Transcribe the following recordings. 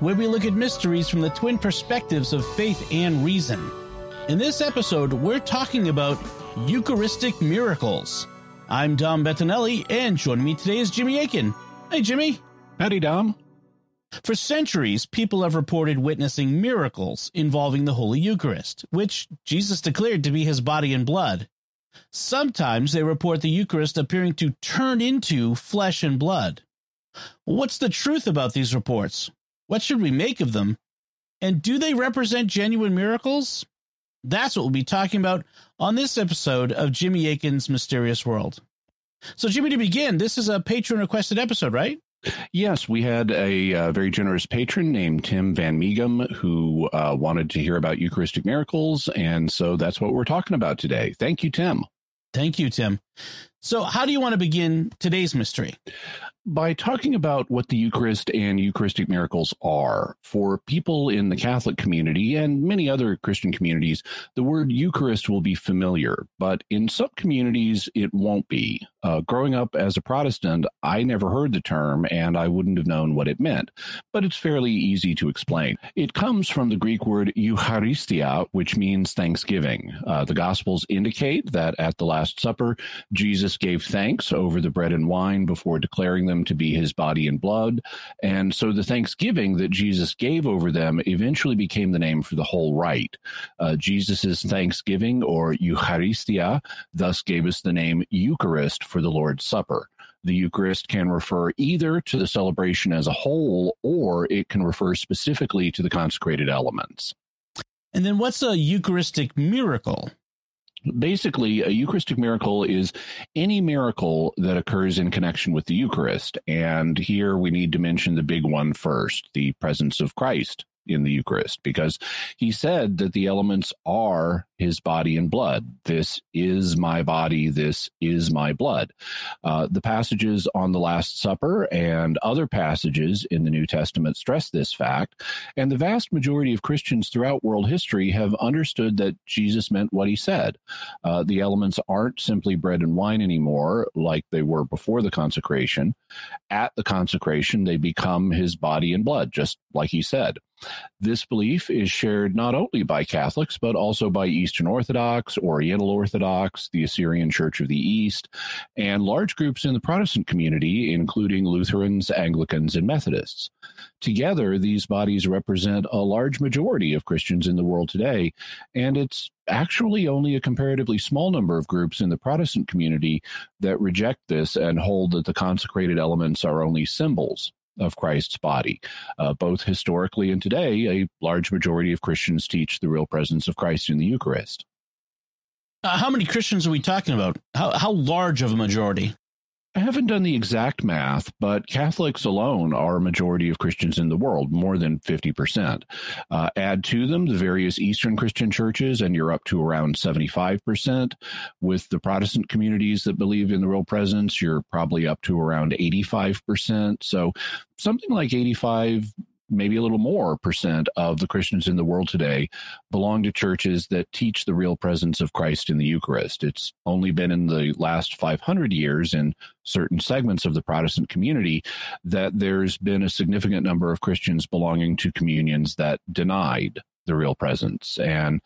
where we look at mysteries from the twin perspectives of faith and reason. In this episode, we're talking about Eucharistic miracles. I'm Dom Bettinelli, and joining me today is Jimmy Akin. Hey, Jimmy. Howdy, Dom. For centuries, people have reported witnessing miracles involving the Holy Eucharist, which Jesus declared to be his body and blood. Sometimes they report the Eucharist appearing to turn into flesh and blood. What's the truth about these reports? What should we make of them? And do they represent genuine miracles? That's what we'll be talking about on this episode of Jimmy Akin's Mysterious World. So, Jimmy, to begin, this is a patron requested episode, right? Yes, we had a uh, very generous patron named Tim Van Meegum who uh, wanted to hear about Eucharistic miracles. And so that's what we're talking about today. Thank you, Tim. Thank you, Tim. So, how do you want to begin today's mystery? By talking about what the Eucharist and Eucharistic miracles are. For people in the Catholic community and many other Christian communities, the word Eucharist will be familiar, but in some communities, it won't be. Uh, growing up as a Protestant, I never heard the term and I wouldn't have known what it meant, but it's fairly easy to explain. It comes from the Greek word Eucharistia, which means thanksgiving. Uh, the Gospels indicate that at the Last Supper, Jesus gave thanks over the bread and wine before declaring them to be his body and blood. And so the thanksgiving that Jesus gave over them eventually became the name for the whole rite. Uh, Jesus' thanksgiving or Eucharistia thus gave us the name Eucharist for the Lord's Supper. The Eucharist can refer either to the celebration as a whole or it can refer specifically to the consecrated elements. And then what's a Eucharistic miracle? basically a eucharistic miracle is any miracle that occurs in connection with the eucharist and here we need to mention the big one first the presence of christ in the Eucharist because he said that the elements are his body and blood. This is my body. This is my blood. Uh, the passages on the Last Supper and other passages in the New Testament stress this fact. And the vast majority of Christians throughout world history have understood that Jesus meant what he said. Uh, the elements aren't simply bread and wine anymore, like they were before the consecration. At the consecration, they become his body and blood, just like he said. This belief is shared not only by Catholics, but also by Eastern Orthodox, Oriental Orthodox, the Assyrian Church of the East, and large groups in the Protestant community, including Lutherans, Anglicans, and Methodists. Together, these bodies represent a large majority of Christians in the world today, and it's actually only a comparatively small number of groups in the Protestant community that reject this and hold that the consecrated elements are only symbols of Christ's body. Uh, both historically and today, a large majority of Christians teach the real presence of Christ in the Eucharist. Uh, how many Christians are we talking about? How, how large of a majority? I haven't done the exact math, but Catholics alone are a majority of Christians in the world, more than 50%. Uh, add to them the various Eastern Christian churches, and you're up to around 75%. With the Protestant communities that believe in the real presence, you're probably up to around 85%. So something like 85 maybe a little more percent of the Christians in the world today belong to churches that teach the real presence of Christ in the Eucharist. It's only been in the last 500 years in certain segments of the Protestant community that there's been a significant number of Christians belonging to communions that denied the real presence. And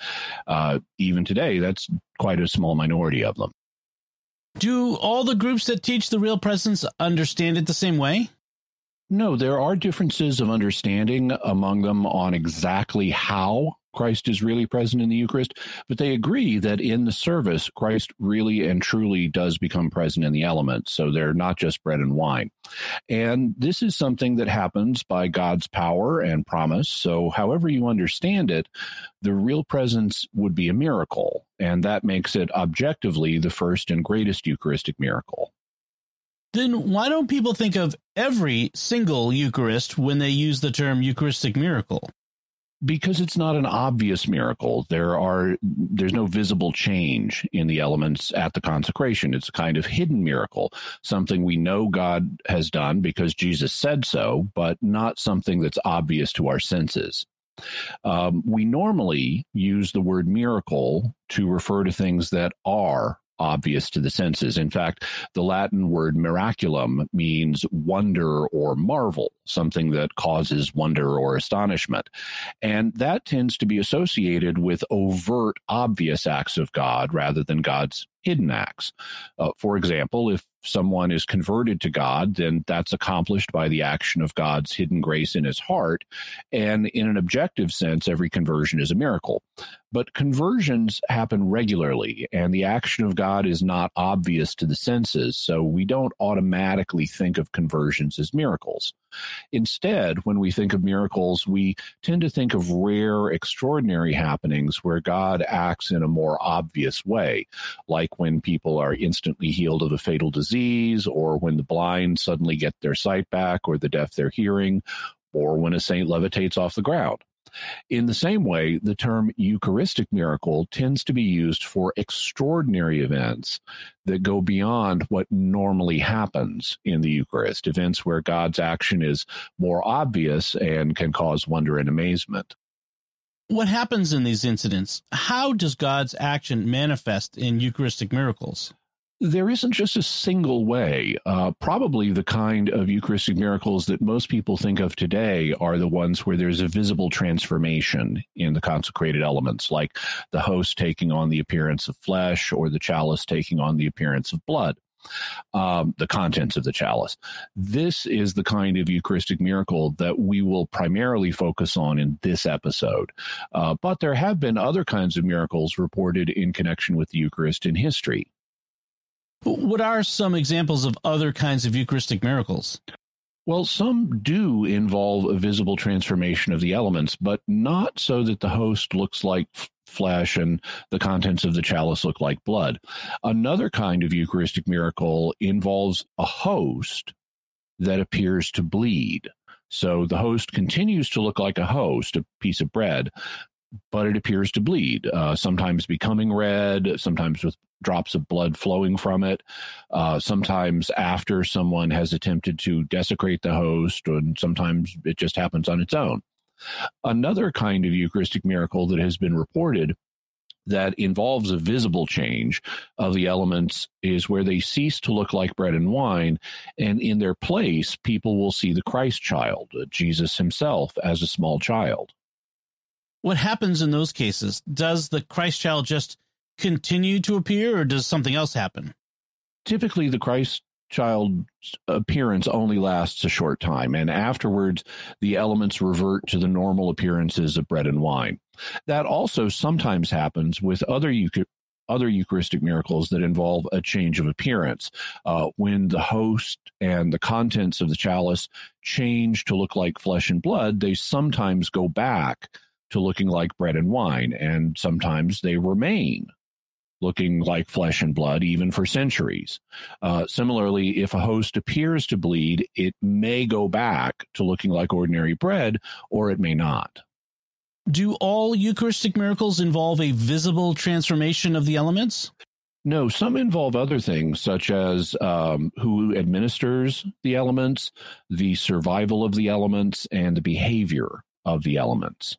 uh, even today, that's quite a small minority of them. Do all the groups that teach the real presence understand it the same way? No, there are differences of understanding among them on exactly how Christ is really present in the Eucharist, but they agree that in the service, Christ really and truly does become present in the elements. So they're not just bread and wine. And this is something that happens by God's power and promise. So, however you understand it, the real presence would be a miracle. And that makes it objectively the first and greatest Eucharistic miracle then why don't people think of every single Eucharist when they use the term Eucharistic miracle? because it's not an obvious miracle. There are there's no visible change in the elements at the consecration. It's a kind of hidden miracle something we know god has done because jesus said so but not something that's obvious to our senses. Um, we normally use the word miracle to refer to things that are obvious to the senses. In fact, the Latin word miraculum means wonder or marvel, something that causes wonder or astonishment. And that tends to be associated with overt, obvious acts of God rather than God's hidden acts. Uh, for example, if someone is converted to God, then that's accomplished by the action of God's hidden grace in his heart. And in an objective sense, every conversion is a miracle. But conversions happen regularly, and the action of God is not obvious to the senses, so we don't automatically think of conversions as miracles. Instead, when we think of miracles, we tend to think of rare, extraordinary happenings where God acts in a more obvious way, like when people are instantly healed of a fatal disease, or when the blind suddenly get their sight back, or the deaf their hearing, or when a saint levitates off the ground. In the same way, the term Eucharistic miracle tends to be used for extraordinary events that go beyond what normally happens in the Eucharist, events where God's action is more obvious and can cause wonder and amazement. What happens in these incidents? How does God's action manifest in Eucharistic miracles? There isn't just a single way. Uh, probably the kind of Eucharistic miracles that most people think of today are the ones where there's a visible transformation in the consecrated elements, like the host taking on the appearance of flesh or the chalice taking on the appearance of blood. Um, the contents of the chalice. This is the kind of Eucharistic miracle that we will primarily focus on in this episode. Uh, but there have been other kinds of miracles reported in connection with the Eucharist in history. What are some examples of other kinds of Eucharistic miracles? Well, some do involve a visible transformation of the elements, but not so that the host looks like flesh and the contents of the chalice look like blood. Another kind of Eucharistic miracle involves a host that appears to bleed. So the host continues to look like a host, a piece of bread, but it appears to bleed, uh, sometimes becoming red, sometimes with drops of blood flowing from it, uh, sometimes after someone has attempted to desecrate the host, and sometimes it just happens on its own. Another kind of Eucharistic miracle that has been reported that involves a visible change of the elements is where they cease to look like bread and wine, and in their place, people will see the Christ child, Jesus himself, as a small child what happens in those cases? Does the Christ child just continue to appear or does something else happen? Typically, the Christ child's appearance only lasts a short time, and afterwards, the elements revert to the normal appearances of bread and wine. That also sometimes happens with other other Eucharistic miracles that involve a change of appearance. Uh, when the host and the contents of the chalice change to look like flesh and blood, they sometimes go back to looking like bread and wine, and sometimes they remain looking like flesh and blood even for centuries. Uh, similarly, if a host appears to bleed, it may go back to looking like ordinary bread, or it may not. Do all Eucharistic miracles involve a visible transformation of the elements? No, some involve other things, such as um, who administers the elements, the survival of the elements, and the behavior of the elements.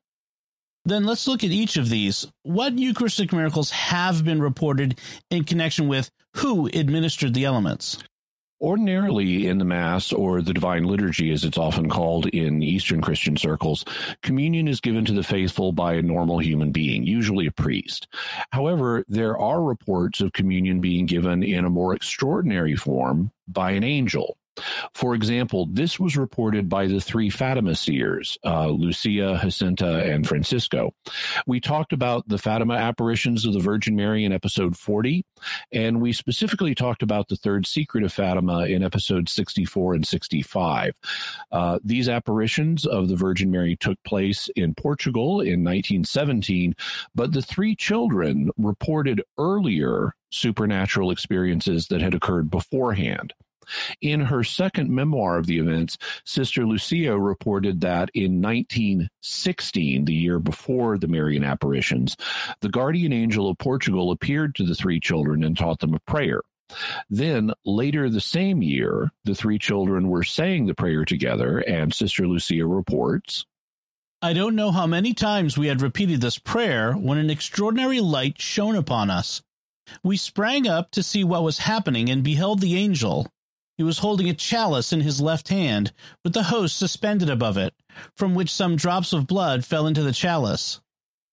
Then let's look at each of these. What Eucharistic miracles have been reported in connection with who administered the elements? Ordinarily, in the Mass, or the Divine Liturgy as it's often called in Eastern Christian circles, communion is given to the faithful by a normal human being, usually a priest. However, there are reports of communion being given in a more extraordinary form by an angel. For example, this was reported by the three Fatima seers, uh, Lucia, Jacinta, and Francisco. We talked about the Fatima apparitions of the Virgin Mary in episode 40, and we specifically talked about the third secret of Fatima in episode 64 and 65. Uh, these apparitions of the Virgin Mary took place in Portugal in 1917, but the three children reported earlier supernatural experiences that had occurred beforehand. In her second memoir of the events, Sister Lucia reported that in 1916, the year before the Marian apparitions, the guardian angel of Portugal appeared to the three children and taught them a prayer. Then, later the same year, the three children were saying the prayer together, and Sister Lucia reports I don't know how many times we had repeated this prayer when an extraordinary light shone upon us. We sprang up to see what was happening and beheld the angel. He was holding a chalice in his left hand, with the host suspended above it, from which some drops of blood fell into the chalice.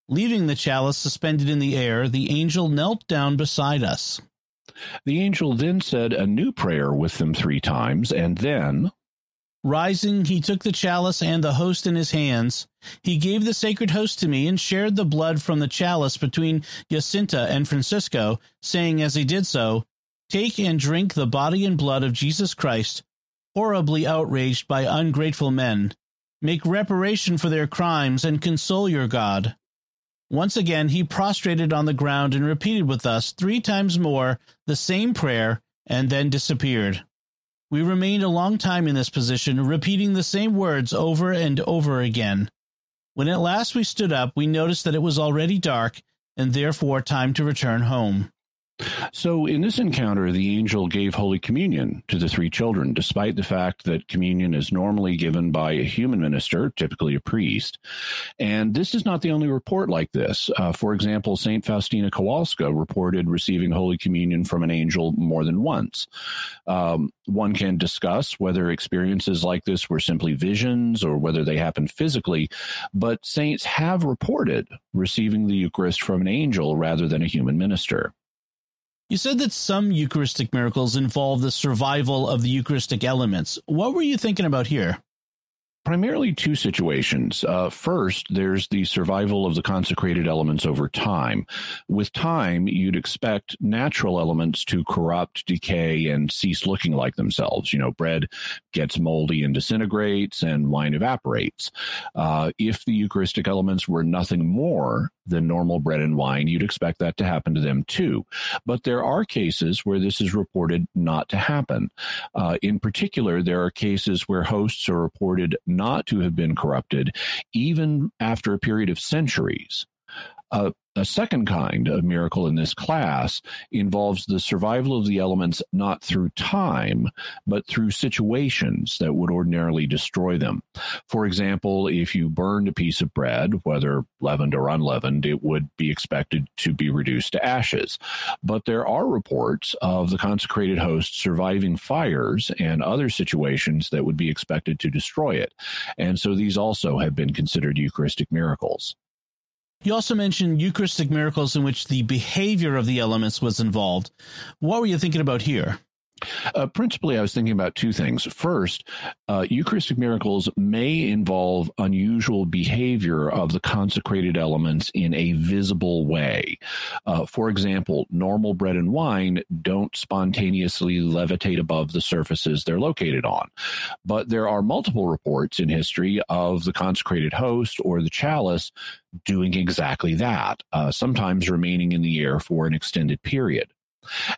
Leaving the chalice suspended in the air, the angel knelt down beside us. The angel then said a new prayer with them three times, and then, Rising, he took the chalice and the host in his hands. He gave the sacred host to me and shared the blood from the chalice between Jacinta and Francisco, saying as he did so, Take and drink the body and blood of Jesus Christ, horribly outraged by ungrateful men. Make reparation for their crimes and console your God. Once again, he prostrated on the ground and repeated with us three times more the same prayer and then disappeared. We remained a long time in this position, repeating the same words over and over again. When at last we stood up, we noticed that it was already dark and therefore time to return home. So, in this encounter, the angel gave Holy Communion to the three children, despite the fact that communion is normally given by a human minister, typically a priest. And this is not the only report like this. Uh, for example, St. Faustina Kowalska reported receiving Holy Communion from an angel more than once. Um, one can discuss whether experiences like this were simply visions or whether they happened physically, but saints have reported receiving the Eucharist from an angel rather than a human minister. You said that some Eucharistic miracles involve the survival of the Eucharistic elements. What were you thinking about here? primarily two situations. Uh, first, there's the survival of the consecrated elements over time. With time, you'd expect natural elements to corrupt, decay, and cease looking like themselves. You know, bread gets moldy and disintegrates, and wine evaporates. Uh, if the Eucharistic elements were nothing more than normal bread and wine, you'd expect that to happen to them too. But there are cases where this is reported not to happen. Uh, in particular, there are cases where hosts are reported not to have been corrupted, even after a period of centuries. Uh, a second kind of miracle in this class involves the survival of the elements not through time, but through situations that would ordinarily destroy them. For example, if you burned a piece of bread, whether leavened or unleavened, it would be expected to be reduced to ashes. But there are reports of the consecrated host surviving fires and other situations that would be expected to destroy it. And so these also have been considered Eucharistic miracles. You also mentioned Eucharistic miracles in which the behavior of the elements was involved. What were you thinking about here? Uh, principally, I was thinking about two things. First, uh, Eucharistic miracles may involve unusual behavior of the consecrated elements in a visible way. Uh, for example, normal bread and wine don't spontaneously levitate above the surfaces they're located on. But there are multiple reports in history of the consecrated host or the chalice doing exactly that, uh, sometimes remaining in the air for an extended period.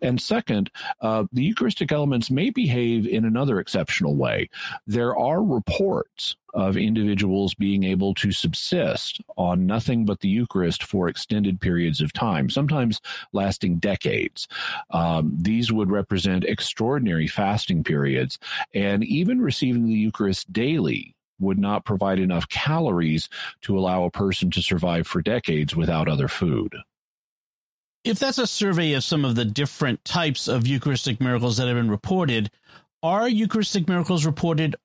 And second, uh, the Eucharistic elements may behave in another exceptional way. There are reports of individuals being able to subsist on nothing but the Eucharist for extended periods of time, sometimes lasting decades. Um, these would represent extraordinary fasting periods, and even receiving the Eucharist daily would not provide enough calories to allow a person to survive for decades without other food if that's a survey of some of the different types of Eucharistic miracles that have been reported, are Eucharistic miracles reported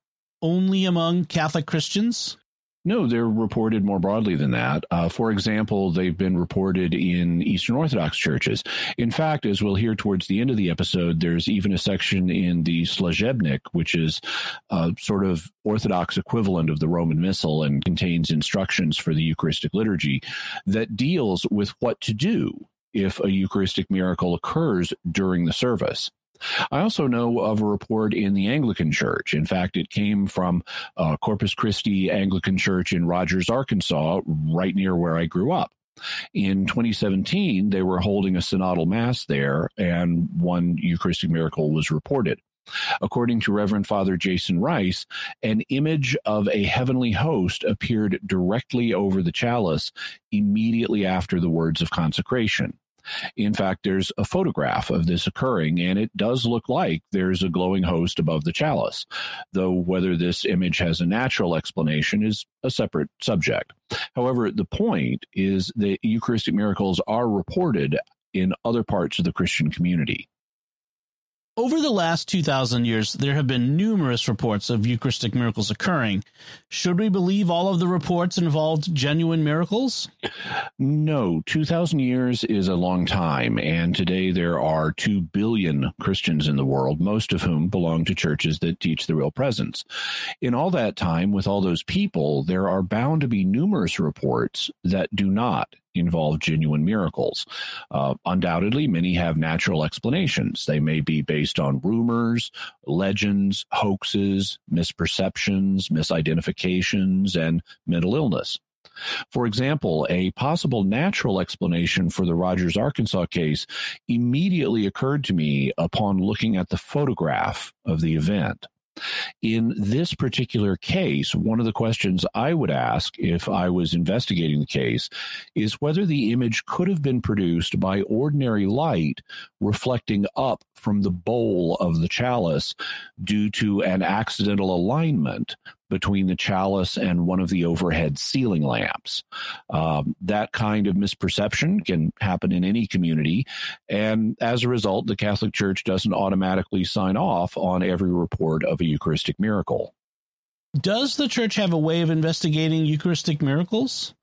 only among Catholic Christians? No, they're reported more broadly than that. Uh, for example, they've been reported in Eastern Orthodox churches. In fact, as we'll hear towards the end of the episode, there's even a section in the Služebnik, which is a sort of Orthodox equivalent of the Roman Missal and contains instructions for the Eucharistic liturgy that deals with what to do if a Eucharistic miracle occurs during the service. I also know of a report in the Anglican Church. In fact, it came from uh, Corpus Christi Anglican Church in Rogers, Arkansas, right near where I grew up. In 2017, they were holding a synodal mass there, and one Eucharistic miracle was reported. According to Reverend Father Jason Rice, an image of a heavenly host appeared directly over the chalice immediately after the words of consecration. In fact, there's a photograph of this occurring, and it does look like there's a glowing host above the chalice, though whether this image has a natural explanation is a separate subject. However, the point is that Eucharistic miracles are reported in other parts of the Christian community. Over the last 2,000 years, there have been numerous reports of Eucharistic miracles occurring. Should we believe all of the reports involved genuine miracles? No, 2,000 years is a long time, and today there are 2 billion Christians in the world, most of whom belong to churches that teach the real presence. In all that time, with all those people, there are bound to be numerous reports that do not involve genuine miracles. Uh, undoubtedly, many have natural explanations. They may be based on rumors, legends, hoaxes, misperceptions, misidentifications, and mental illness. For example, a possible natural explanation for the Rogers, Arkansas case immediately occurred to me upon looking at the photograph of the event. In this particular case, one of the questions I would ask if I was investigating the case is whether the image could have been produced by ordinary light reflecting up from the bowl of the chalice due to an accidental alignment between the chalice and one of the overhead ceiling lamps. Um, that kind of misperception can happen in any community. And as a result, the Catholic Church doesn't automatically sign off on every report of a Eucharistic miracle. Does the church have a way of investigating Eucharistic miracles?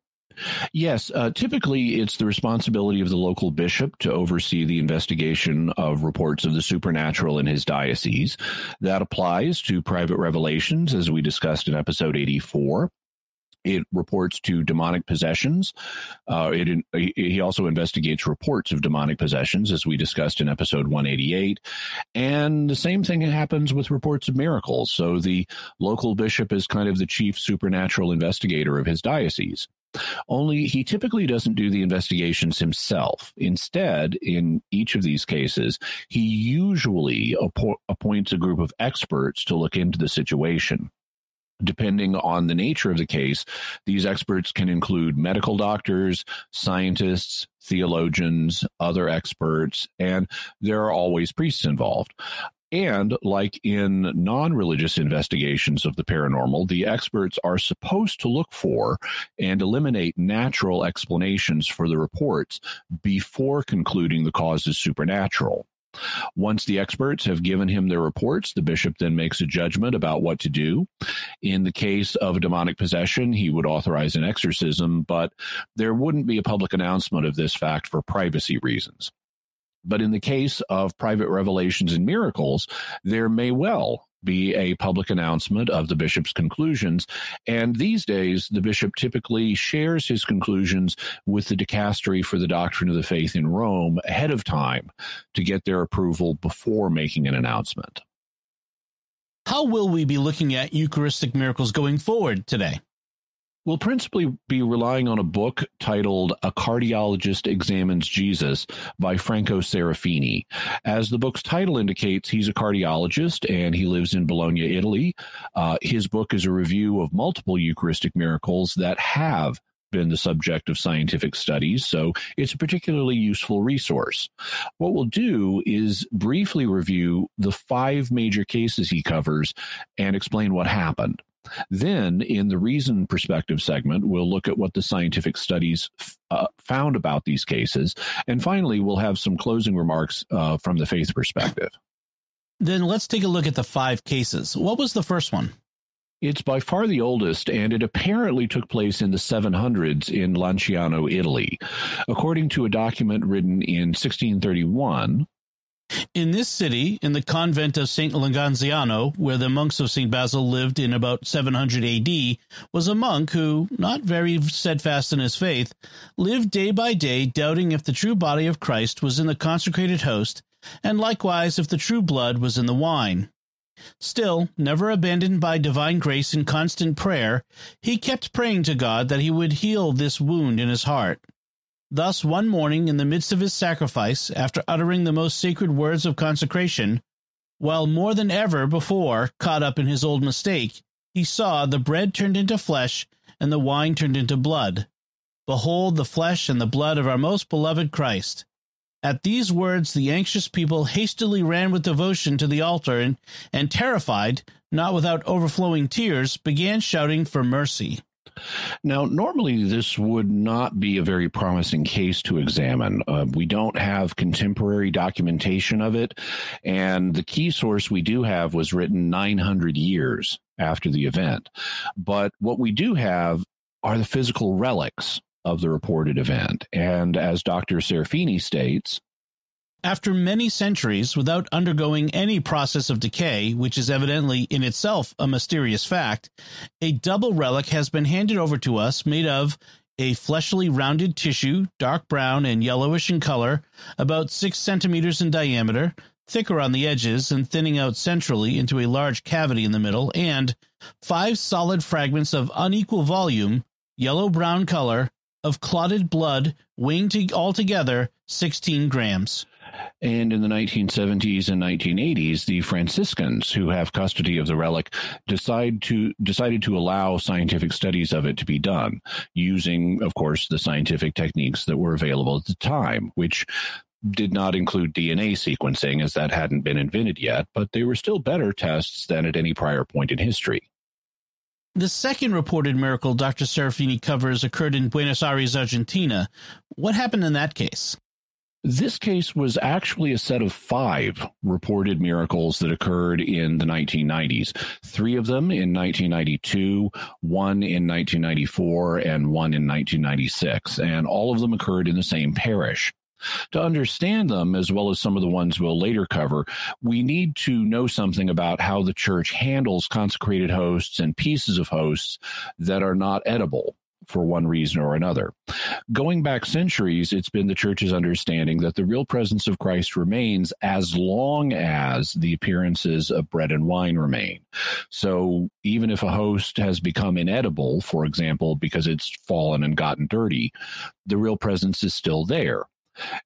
Yes, uh, typically it's the responsibility of the local bishop to oversee the investigation of reports of the supernatural in his diocese. That applies to private revelations, as we discussed in episode 84. It reports to demonic possessions. Uh, it, he also investigates reports of demonic possessions, as we discussed in episode 188. And the same thing happens with reports of miracles. So the local bishop is kind of the chief supernatural investigator of his diocese. Only he typically doesn't do the investigations himself. Instead, in each of these cases, he usually appo- appoints a group of experts to look into the situation. Depending on the nature of the case, these experts can include medical doctors, scientists, theologians, other experts, and there are always priests involved. And like in non religious investigations of the paranormal, the experts are supposed to look for and eliminate natural explanations for the reports before concluding the cause is supernatural. Once the experts have given him their reports, the bishop then makes a judgment about what to do. In the case of demonic possession, he would authorize an exorcism, but there wouldn't be a public announcement of this fact for privacy reasons. But in the case of private revelations and miracles, there may well be a public announcement of the bishop's conclusions. And these days, the bishop typically shares his conclusions with the dicastery for the doctrine of the faith in Rome ahead of time to get their approval before making an announcement. How will we be looking at Eucharistic miracles going forward today? We'll principally be relying on a book titled A Cardiologist Examines Jesus by Franco Serafini. As the book's title indicates, he's a cardiologist and he lives in Bologna, Italy. Uh, his book is a review of multiple Eucharistic miracles that have been the subject of scientific studies, so it's a particularly useful resource. What we'll do is briefly review the five major cases he covers and explain what happened. Then, in the reason perspective segment, we'll look at what the scientific studies uh, found about these cases. And finally, we'll have some closing remarks uh, from the faith perspective. Then let's take a look at the five cases. What was the first one? It's by far the oldest, and it apparently took place in the 700s in Lanciano, Italy. According to a document written in 1631, in this city, in the convent of St. Langanziano, where the monks of St. Basil lived in about 700 AD, was a monk who, not very steadfast in his faith, lived day by day doubting if the true body of Christ was in the consecrated host, and likewise if the true blood was in the wine. Still, never abandoned by divine grace and constant prayer, he kept praying to God that he would heal this wound in his heart. Thus, one morning, in the midst of his sacrifice, after uttering the most sacred words of consecration, while more than ever before caught up in his old mistake, he saw the bread turned into flesh and the wine turned into blood. Behold the flesh and the blood of our most beloved Christ. At these words, the anxious people hastily ran with devotion to the altar and, and terrified, not without overflowing tears, began shouting for mercy. Now, normally this would not be a very promising case to examine. Uh, we don't have contemporary documentation of it, and the key source we do have was written 900 years after the event. But what we do have are the physical relics of the reported event. And as Dr. Serafini states, after many centuries, without undergoing any process of decay, which is evidently in itself a mysterious fact, a double relic has been handed over to us made of a fleshly rounded tissue, dark brown and yellowish in color, about six centimeters in diameter, thicker on the edges and thinning out centrally into a large cavity in the middle, and five solid fragments of unequal volume, yellow brown color, of clotted blood, weighing to altogether 16 grams. And in the 1970s and 1980s, the Franciscans, who have custody of the relic, decide to decided to allow scientific studies of it to be done, using, of course, the scientific techniques that were available at the time, which did not include DNA sequencing as that hadn't been invented yet, but they were still better tests than at any prior point in history. The second reported miracle Dr. Serafini covers occurred in Buenos Aires, Argentina. What happened in that case? This case was actually a set of five reported miracles that occurred in the 1990s. Three of them in 1992, one in 1994, and one in 1996. And all of them occurred in the same parish. To understand them, as well as some of the ones we'll later cover, we need to know something about how the church handles consecrated hosts and pieces of hosts that are not edible for one reason or another. Going back centuries, it's been the church's understanding that the real presence of Christ remains as long as the appearances of bread and wine remain. So even if a host has become inedible, for example, because it's fallen and gotten dirty, the real presence is still there.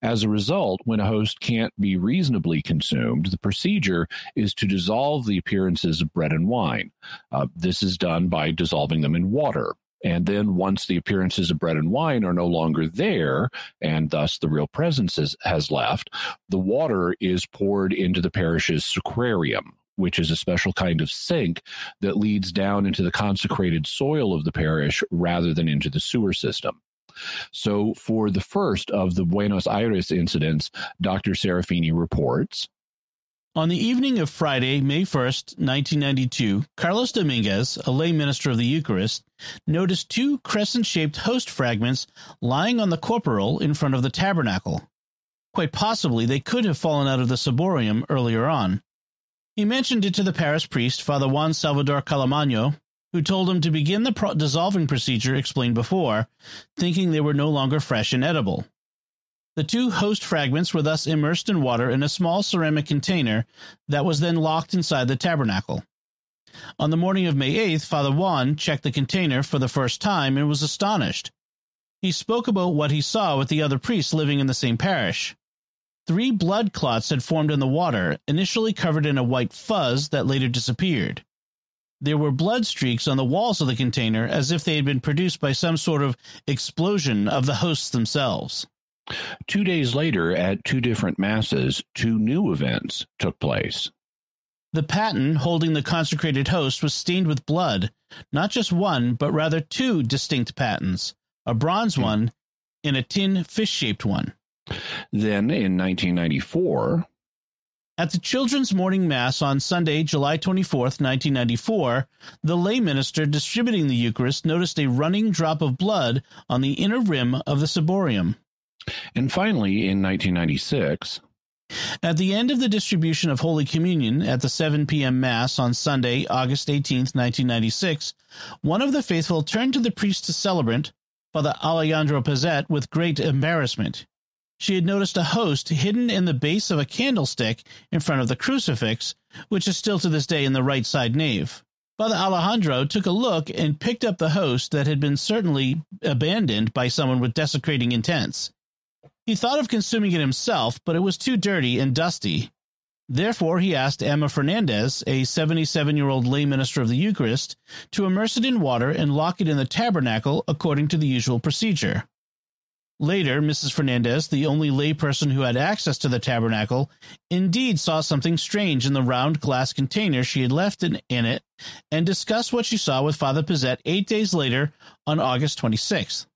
As a result, when a host can't be reasonably consumed, the procedure is to dissolve the appearances of bread and wine. Uh, this is done by dissolving them in water. And then once the appearances of bread and wine are no longer there, and thus the real presence is, has left, the water is poured into the parish's sacrarium, which is a special kind of sink that leads down into the consecrated soil of the parish rather than into the sewer system. So, for the first of the Buenos Aires incidents, Dr. Serafini reports on the evening of Friday, May 1st, 1992, Carlos Dominguez, a lay minister of the Eucharist, noticed two crescent shaped host fragments lying on the corporal in front of the tabernacle. Quite possibly they could have fallen out of the ciborium earlier on. He mentioned it to the parish priest, Father Juan Salvador Calamano, who told him to begin the pro- dissolving procedure explained before, thinking they were no longer fresh and edible. The two host fragments were thus immersed in water in a small ceramic container that was then locked inside the tabernacle. On the morning of May 8th, Father Juan checked the container for the first time and was astonished. He spoke about what he saw with the other priests living in the same parish. Three blood clots had formed in the water, initially covered in a white fuzz that later disappeared. There were blood streaks on the walls of the container as if they had been produced by some sort of explosion of the hosts themselves. Two days later, at two different masses, two new events took place. The paten holding the consecrated host was stained with blood, not just one, but rather two distinct patens a bronze hmm. one and a tin fish shaped one. Then in 1994, at the Children's Morning Mass on Sunday, July 24th, 1994, the lay minister distributing the Eucharist noticed a running drop of blood on the inner rim of the ciborium. And finally, in 1996, at the end of the distribution of Holy Communion at the 7 p.m. Mass on Sunday, August 18, 1996, one of the faithful turned to the priest to celebrant, Father Alejandro Pezet, with great embarrassment. She had noticed a host hidden in the base of a candlestick in front of the crucifix, which is still to this day in the right side nave. Father Alejandro took a look and picked up the host that had been certainly abandoned by someone with desecrating intents. He thought of consuming it himself, but it was too dirty and dusty. Therefore, he asked Emma Fernandez, a 77 year old lay minister of the Eucharist, to immerse it in water and lock it in the tabernacle according to the usual procedure. Later, Mrs. Fernandez, the only layperson who had access to the tabernacle, indeed saw something strange in the round glass container she had left in, in it and discussed what she saw with Father Pezet eight days later on August 26th.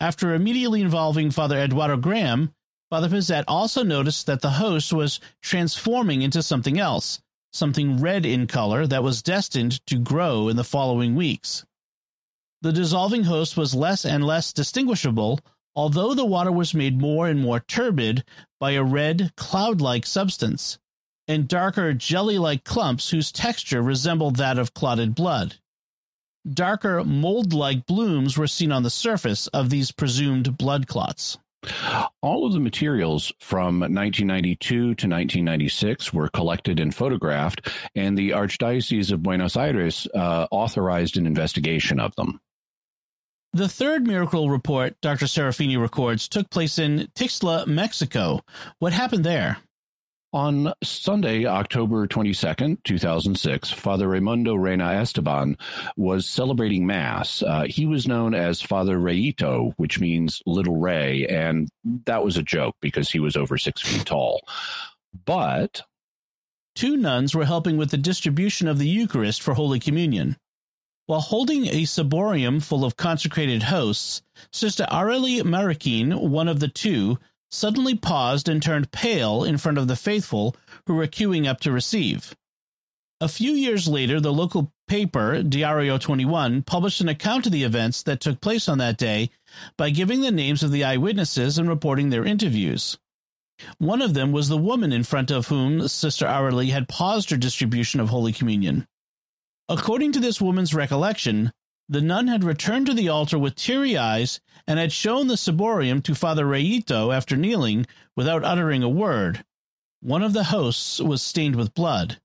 After immediately involving Father Eduardo Graham, Father Pezet also noticed that the host was transforming into something else, something red in color that was destined to grow in the following weeks. The dissolving host was less and less distinguishable, although the water was made more and more turbid by a red, cloud like substance, and darker, jelly like clumps whose texture resembled that of clotted blood. Darker, mold like blooms were seen on the surface of these presumed blood clots. All of the materials from 1992 to 1996 were collected and photographed, and the Archdiocese of Buenos Aires uh, authorized an investigation of them. The third miracle report Dr. Serafini records took place in Tixtla, Mexico. What happened there? On Sunday, October 22nd, 2006, Father Raimundo Reyna Esteban was celebrating Mass. Uh, he was known as Father Rayito, which means little Ray, and that was a joke because he was over six feet tall. But two nuns were helping with the distribution of the Eucharist for Holy Communion. While holding a ciborium full of consecrated hosts, Sister Aurelie Mariquin, one of the two, suddenly paused and turned pale in front of the faithful who were queuing up to receive. A few years later, the local paper, Diario 21, published an account of the events that took place on that day by giving the names of the eyewitnesses and reporting their interviews. One of them was the woman in front of whom Sister Aurelie had paused her distribution of Holy Communion. According to this woman's recollection, the nun had returned to the altar with teary eyes and had shown the ciborium to Father Rayito after kneeling without uttering a word. One of the hosts was stained with blood.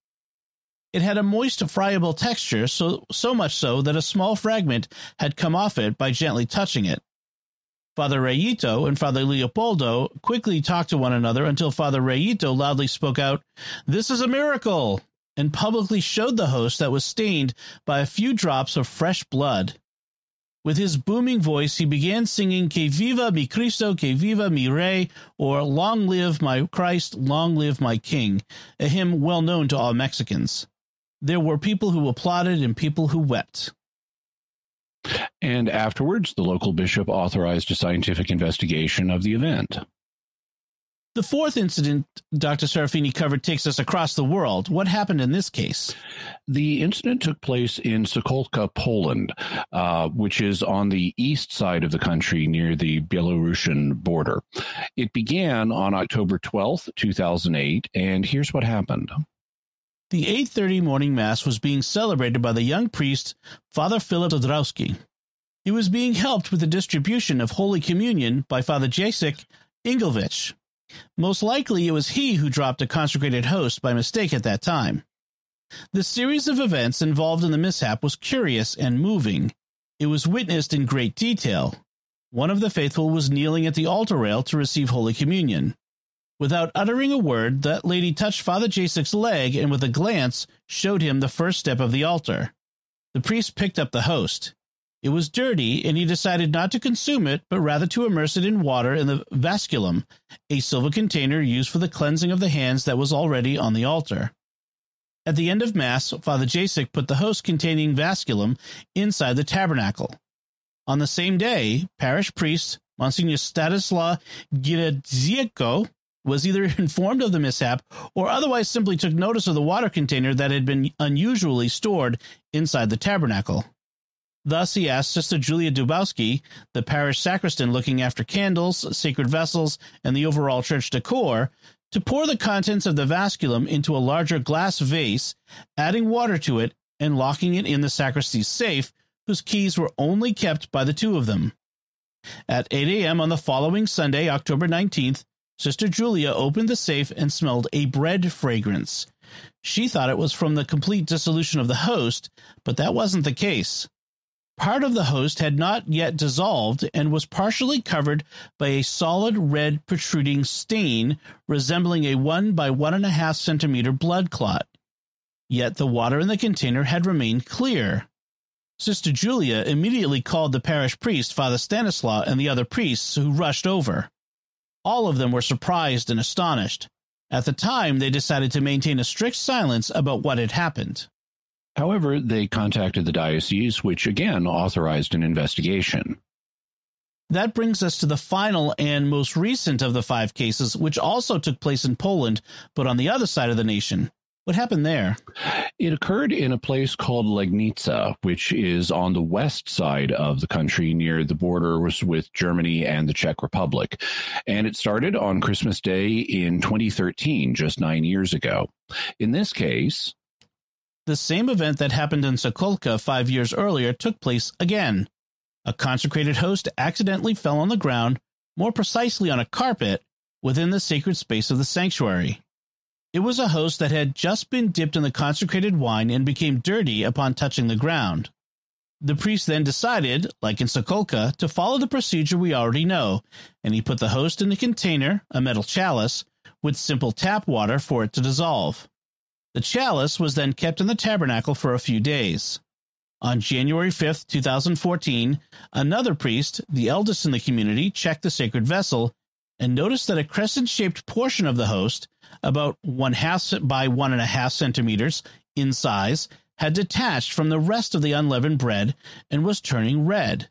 It had a moist, friable texture, so, so much so that a small fragment had come off it by gently touching it. Father Rayito and Father Leopoldo quickly talked to one another until Father Rayito loudly spoke out, This is a miracle! And publicly showed the host that was stained by a few drops of fresh blood. With his booming voice, he began singing Que viva mi Cristo, que viva mi Rey, or Long live my Christ, long live my King, a hymn well known to all Mexicans. There were people who applauded and people who wept. And afterwards, the local bishop authorized a scientific investigation of the event. The fourth incident Dr. Serafini covered takes us across the world. What happened in this case? The incident took place in Sokolka, Poland, uh, which is on the east side of the country near the Belarusian border. It began on October 12th, 2008, and here's what happened. The 8:30 morning mass was being celebrated by the young priest Father Philip Dodrowski. He was being helped with the distribution of Holy Communion by Father Jacek Ingelvich. Most likely it was he who dropped a consecrated host by mistake at that time. The series of events involved in the mishap was curious and moving. It was witnessed in great detail. One of the faithful was kneeling at the altar rail to receive Holy Communion. Without uttering a word, that lady touched Father Jacek's leg and with a glance showed him the first step of the altar. The priest picked up the host. It was dirty, and he decided not to consume it, but rather to immerse it in water in the vasculum, a silver container used for the cleansing of the hands that was already on the altar. At the end of Mass, Father Jacek put the host containing vasculum inside the tabernacle. On the same day, parish priest Monsignor Stanislaw Giradzieko was either informed of the mishap or otherwise simply took notice of the water container that had been unusually stored inside the tabernacle. Thus, he asked Sister Julia Dubowski, the parish sacristan looking after candles, sacred vessels, and the overall church decor, to pour the contents of the vasculum into a larger glass vase, adding water to it and locking it in the sacristy's safe, whose keys were only kept by the two of them. At 8 a.m. on the following Sunday, October 19th, Sister Julia opened the safe and smelled a bread fragrance. She thought it was from the complete dissolution of the host, but that wasn't the case. Part of the host had not yet dissolved and was partially covered by a solid red protruding stain resembling a one by one and a half centimeter blood clot. Yet the water in the container had remained clear. Sister Julia immediately called the parish priest, Father Stanislaw, and the other priests, who rushed over. All of them were surprised and astonished. At the time, they decided to maintain a strict silence about what had happened. However, they contacted the diocese, which again authorized an investigation. That brings us to the final and most recent of the five cases, which also took place in Poland, but on the other side of the nation. What happened there? It occurred in a place called Legnica, which is on the west side of the country near the border with Germany and the Czech Republic. And it started on Christmas Day in 2013, just nine years ago. In this case, the same event that happened in Sokolka five years earlier took place again. A consecrated host accidentally fell on the ground, more precisely on a carpet, within the sacred space of the sanctuary. It was a host that had just been dipped in the consecrated wine and became dirty upon touching the ground. The priest then decided, like in Sokolka, to follow the procedure we already know, and he put the host in a container, a metal chalice, with simple tap water for it to dissolve. The chalice was then kept in the tabernacle for a few days. On January 5th, 2014, another priest, the eldest in the community, checked the sacred vessel and noticed that a crescent shaped portion of the host about one half by one and a half centimeters in size, had detached from the rest of the unleavened bread and was turning red.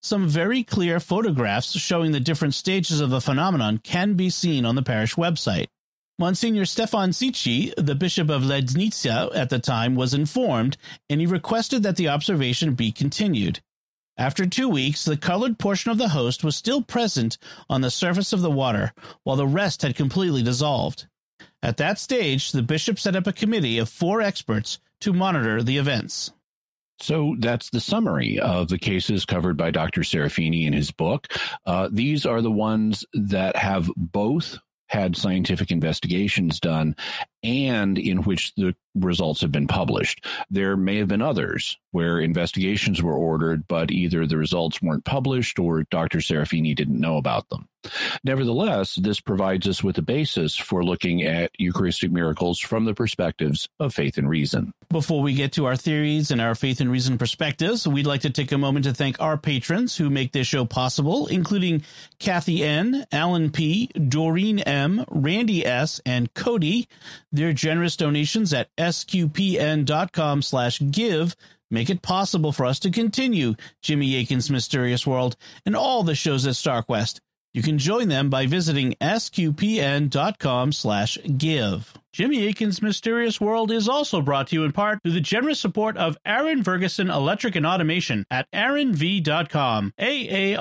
Some very clear photographs showing the different stages of the phenomenon can be seen on the parish website. Monsignor Stefan Cichy, the Bishop of Legnica at the time, was informed, and he requested that the observation be continued. After two weeks, the colored portion of the host was still present on the surface of the water, while the rest had completely dissolved. At that stage, the bishop set up a committee of four experts to monitor the events. So that's the summary of the cases covered by Dr. Serafini in his book. Uh, these are the ones that have both had scientific investigations done and in which the results have been published. There may have been others where investigations were ordered, but either the results weren't published or Dr. Serafini didn't know about them. Nevertheless, this provides us with a basis for looking at Eucharistic miracles from the perspectives of faith and reason. Before we get to our theories and our faith and reason perspectives, we'd like to take a moment to thank our patrons who make this show possible, including Kathy N., Alan P., Doreen M., Randy S., and Cody. Their generous donations at sqpn.com slash give make it possible for us to continue Jimmy Akin's Mysterious World and all the shows at StarQuest. You can join them by visiting sqpn.com slash give. Jimmy Akin's Mysterious World is also brought to you in part through the generous support of Aaron Ferguson Electric and Automation at aaronv.com, A-A-R-O-N-V.com,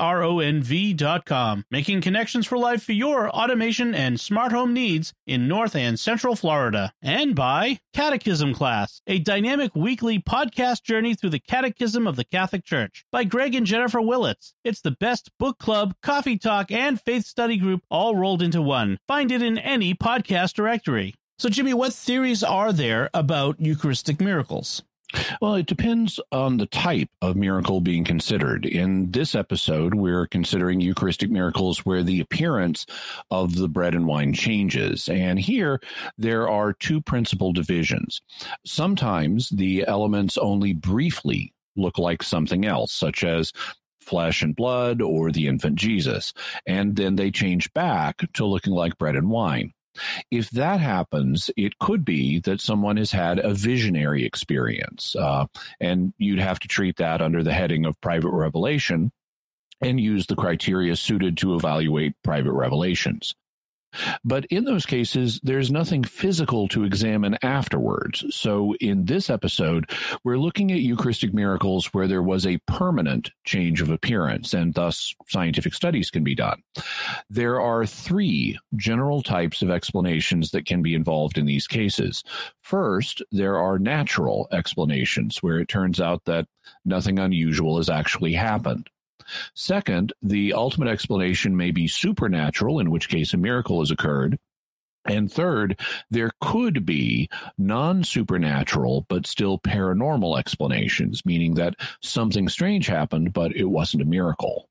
making connections for life for your automation and smart home needs in North and Central Florida. And by Catechism Class, a dynamic weekly podcast journey through the Catechism of the Catholic Church by Greg and Jennifer Willits. It's the best book club, coffee talk, and faith study group all rolled into one. Find it in any podcast directory. So, Jimmy, what theories are there about Eucharistic miracles? Well, it depends on the type of miracle being considered. In this episode, we're considering Eucharistic miracles where the appearance of the bread and wine changes. And here, there are two principal divisions. Sometimes the elements only briefly look like something else, such as flesh and blood or the infant Jesus, and then they change back to looking like bread and wine. If that happens, it could be that someone has had a visionary experience, uh, and you'd have to treat that under the heading of private revelation and use the criteria suited to evaluate private revelations. But in those cases, there's nothing physical to examine afterwards. So in this episode, we're looking at Eucharistic miracles where there was a permanent change of appearance, and thus scientific studies can be done. There are three general types of explanations that can be involved in these cases. First, there are natural explanations where it turns out that nothing unusual has actually happened. Second, the ultimate explanation may be supernatural, in which case a miracle has occurred. And third, there could be non supernatural, but still paranormal explanations, meaning that something strange happened, but it wasn't a miracle.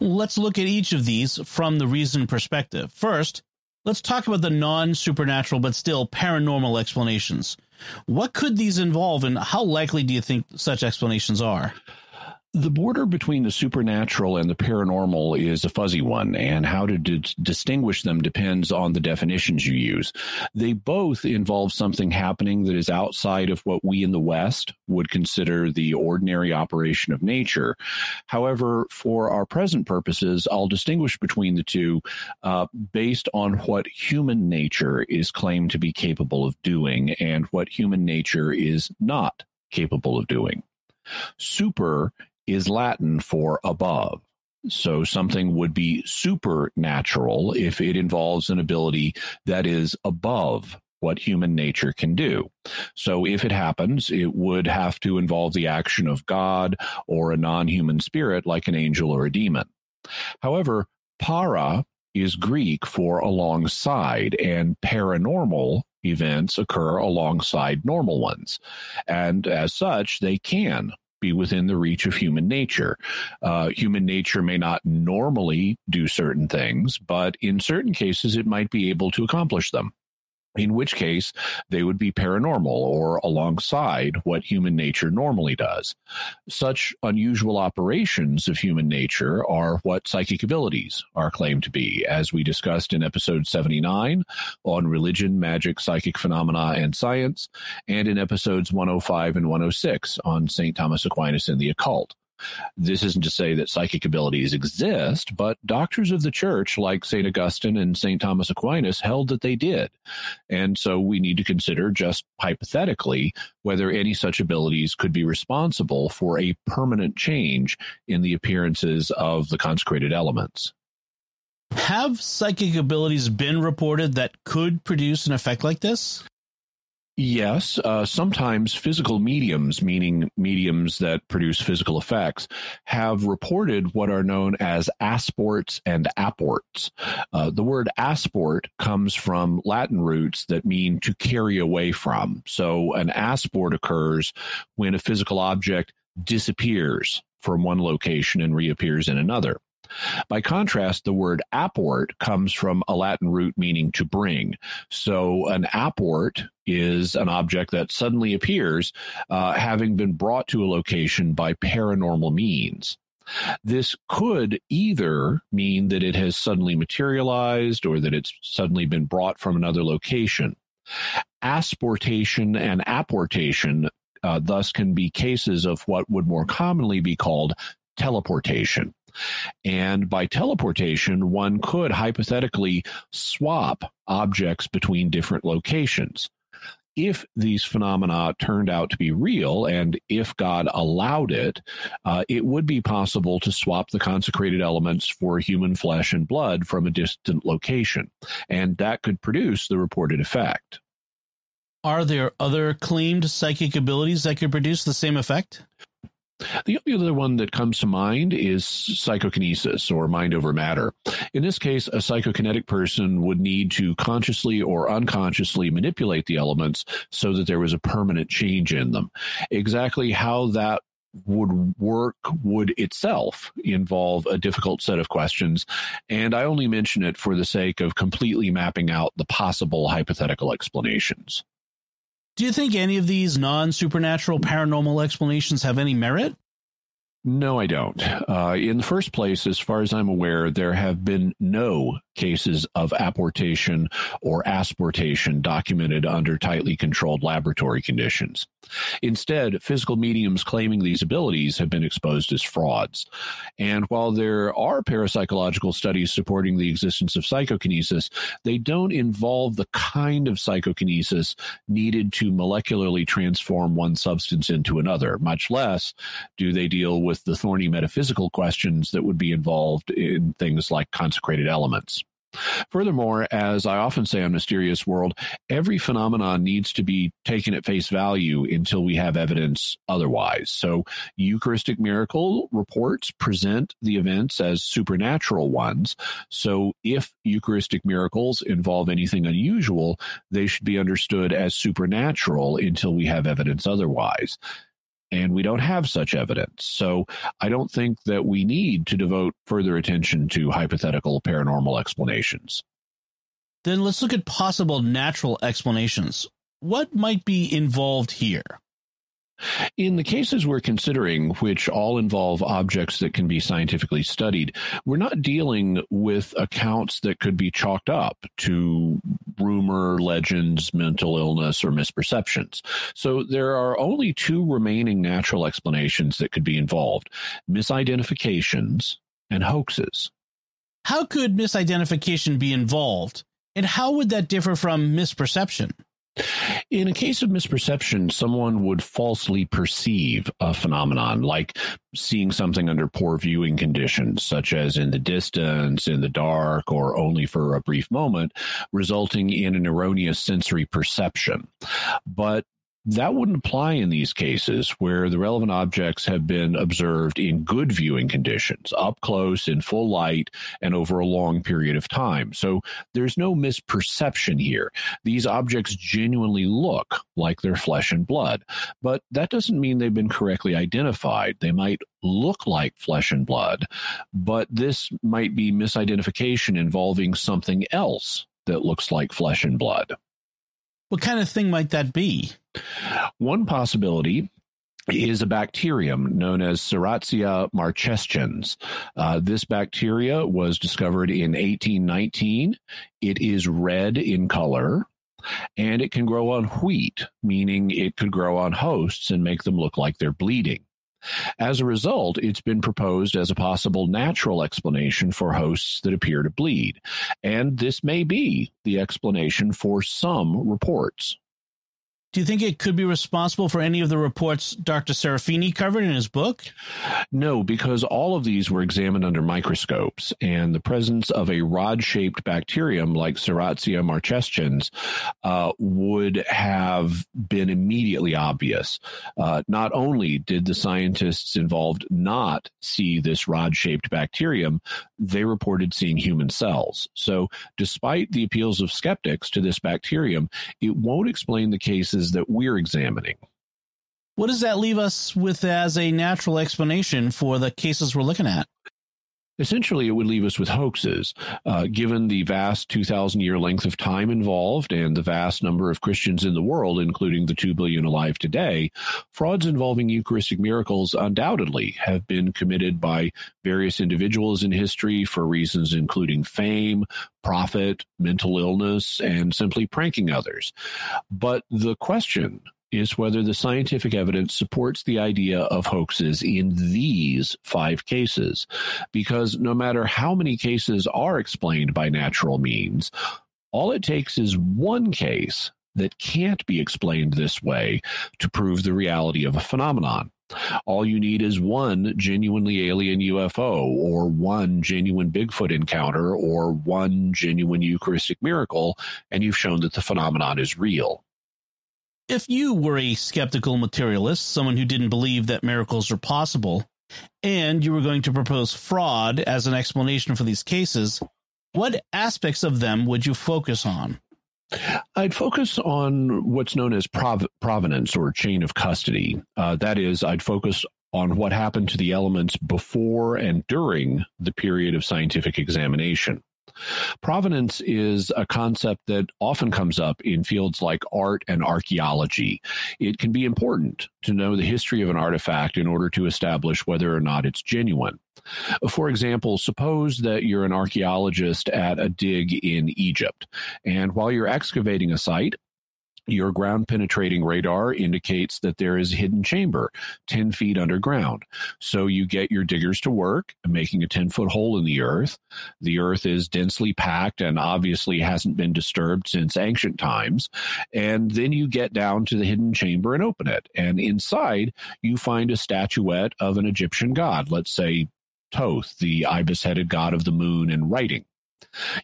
Let's look at each of these from the reason perspective. First, let's talk about the non supernatural, but still paranormal explanations. What could these involve, and how likely do you think such explanations are? The border between the supernatural and the paranormal is a fuzzy one, and how to d- distinguish them depends on the definitions you use. They both involve something happening that is outside of what we in the West would consider the ordinary operation of nature. However, for our present purposes, I'll distinguish between the two uh, based on what human nature is claimed to be capable of doing and what human nature is not capable of doing. Super is Latin for above. So something would be supernatural if it involves an ability that is above what human nature can do. So if it happens, it would have to involve the action of God or a non human spirit like an angel or a demon. However, para is Greek for alongside, and paranormal events occur alongside normal ones. And as such, they can be within the reach of human nature. Uh, human nature may not normally do certain things, but in certain cases, it might be able to accomplish them in which case they would be paranormal or alongside what human nature normally does. Such unusual operations of human nature are what psychic abilities are claimed to be, as we discussed in episode 79 on religion, magic, psychic phenomena, and science, and in episodes 105 and 106 on St. Thomas Aquinas and the occult. This isn't to say that psychic abilities exist, but doctors of the church like St. Augustine and St. Thomas Aquinas held that they did. And so we need to consider just hypothetically whether any such abilities could be responsible for a permanent change in the appearances of the consecrated elements. Have psychic abilities been reported that could produce an effect like this? Yes, uh, sometimes physical mediums, meaning mediums that produce physical effects, have reported what are known as asports and apports. Uh, the word asport comes from Latin roots that mean to carry away from. So an asport occurs when a physical object disappears from one location and reappears in another. By contrast, the word apport comes from a Latin root meaning to bring. So an apport is an object that suddenly appears, uh, having been brought to a location by paranormal means. This could either mean that it has suddenly materialized or that it's suddenly been brought from another location. Asportation and apportation uh, thus can be cases of what would more commonly be called teleportation. And by teleportation, one could hypothetically swap objects between different locations. If these phenomena turned out to be real, and if God allowed it, uh, it would be possible to swap the consecrated elements for human flesh and blood from a distant location. And that could produce the reported effect. Are there other claimed psychic abilities that could produce the same effect? The only other one that comes to mind is psychokinesis or mind over matter. In this case, a psychokinetic person would need to consciously or unconsciously manipulate the elements so that there was a permanent change in them. Exactly how that would work would itself involve a difficult set of questions. And I only mention it for the sake of completely mapping out the possible hypothetical explanations. Do you think any of these non supernatural paranormal explanations have any merit? No, I don't. Uh, in the first place, as far as I'm aware, there have been no cases of apportation or asportation documented under tightly controlled laboratory conditions. Instead, physical mediums claiming these abilities have been exposed as frauds. And while there are parapsychological studies supporting the existence of psychokinesis, they don't involve the kind of psychokinesis needed to molecularly transform one substance into another, much less do they deal with the thorny metaphysical questions that would be involved in things like consecrated elements. Furthermore, as I often say on Mysterious World, every phenomenon needs to be taken at face value until we have evidence otherwise. So, Eucharistic miracle reports present the events as supernatural ones. So, if Eucharistic miracles involve anything unusual, they should be understood as supernatural until we have evidence otherwise and we don't have such evidence. So I don't think that we need to devote further attention to hypothetical paranormal explanations. Then let's look at possible natural explanations. What might be involved here? In the cases we're considering, which all involve objects that can be scientifically studied, we're not dealing with accounts that could be chalked up to rumor, legends, mental illness, or misperceptions. So there are only two remaining natural explanations that could be involved misidentifications and hoaxes. How could misidentification be involved? And how would that differ from misperception? In a case of misperception, someone would falsely perceive a phenomenon, like seeing something under poor viewing conditions, such as in the distance, in the dark, or only for a brief moment, resulting in an erroneous sensory perception. But that wouldn't apply in these cases where the relevant objects have been observed in good viewing conditions, up close, in full light, and over a long period of time. So there's no misperception here. These objects genuinely look like they're flesh and blood, but that doesn't mean they've been correctly identified. They might look like flesh and blood, but this might be misidentification involving something else that looks like flesh and blood. What kind of thing might that be? One possibility is a bacterium known as Serratia marcescens. Uh, this bacteria was discovered in 1819. It is red in color and it can grow on wheat, meaning it could grow on hosts and make them look like they're bleeding. As a result, it's been proposed as a possible natural explanation for hosts that appear to bleed. And this may be the explanation for some reports. Do you think it could be responsible for any of the reports Dr. Serafini covered in his book? No, because all of these were examined under microscopes, and the presence of a rod shaped bacterium like Serratia marcescens uh, would have been immediately obvious. Uh, not only did the scientists involved not see this rod shaped bacterium, they reported seeing human cells. So, despite the appeals of skeptics to this bacterium, it won't explain the cases that we're examining. What does that leave us with as a natural explanation for the cases we're looking at? Essentially, it would leave us with hoaxes. Uh, given the vast 2,000 year length of time involved and the vast number of Christians in the world, including the 2 billion alive today, frauds involving Eucharistic miracles undoubtedly have been committed by various individuals in history for reasons including fame, profit, mental illness, and simply pranking others. But the question is whether the scientific evidence supports the idea of hoaxes in these five cases. Because no matter how many cases are explained by natural means, all it takes is one case that can't be explained this way to prove the reality of a phenomenon. All you need is one genuinely alien UFO, or one genuine Bigfoot encounter, or one genuine Eucharistic miracle, and you've shown that the phenomenon is real if you were a skeptical materialist, someone who didn't believe that miracles are possible, and you were going to propose fraud as an explanation for these cases, what aspects of them would you focus on? I'd focus on what's known as prov- provenance or chain of custody. Uh, that is, I'd focus on what happened to the elements before and during the period of scientific examination. Provenance is a concept that often comes up in fields like art and archaeology. It can be important to know the history of an artifact in order to establish whether or not it's genuine. For example, suppose that you're an archaeologist at a dig in Egypt, and while you're excavating a site, your ground penetrating radar indicates that there is a hidden chamber 10 feet underground. So you get your diggers to work, making a 10 foot hole in the earth. The earth is densely packed and obviously hasn't been disturbed since ancient times. And then you get down to the hidden chamber and open it. And inside, you find a statuette of an Egyptian god, let's say Thoth, the ibis headed god of the moon and writing.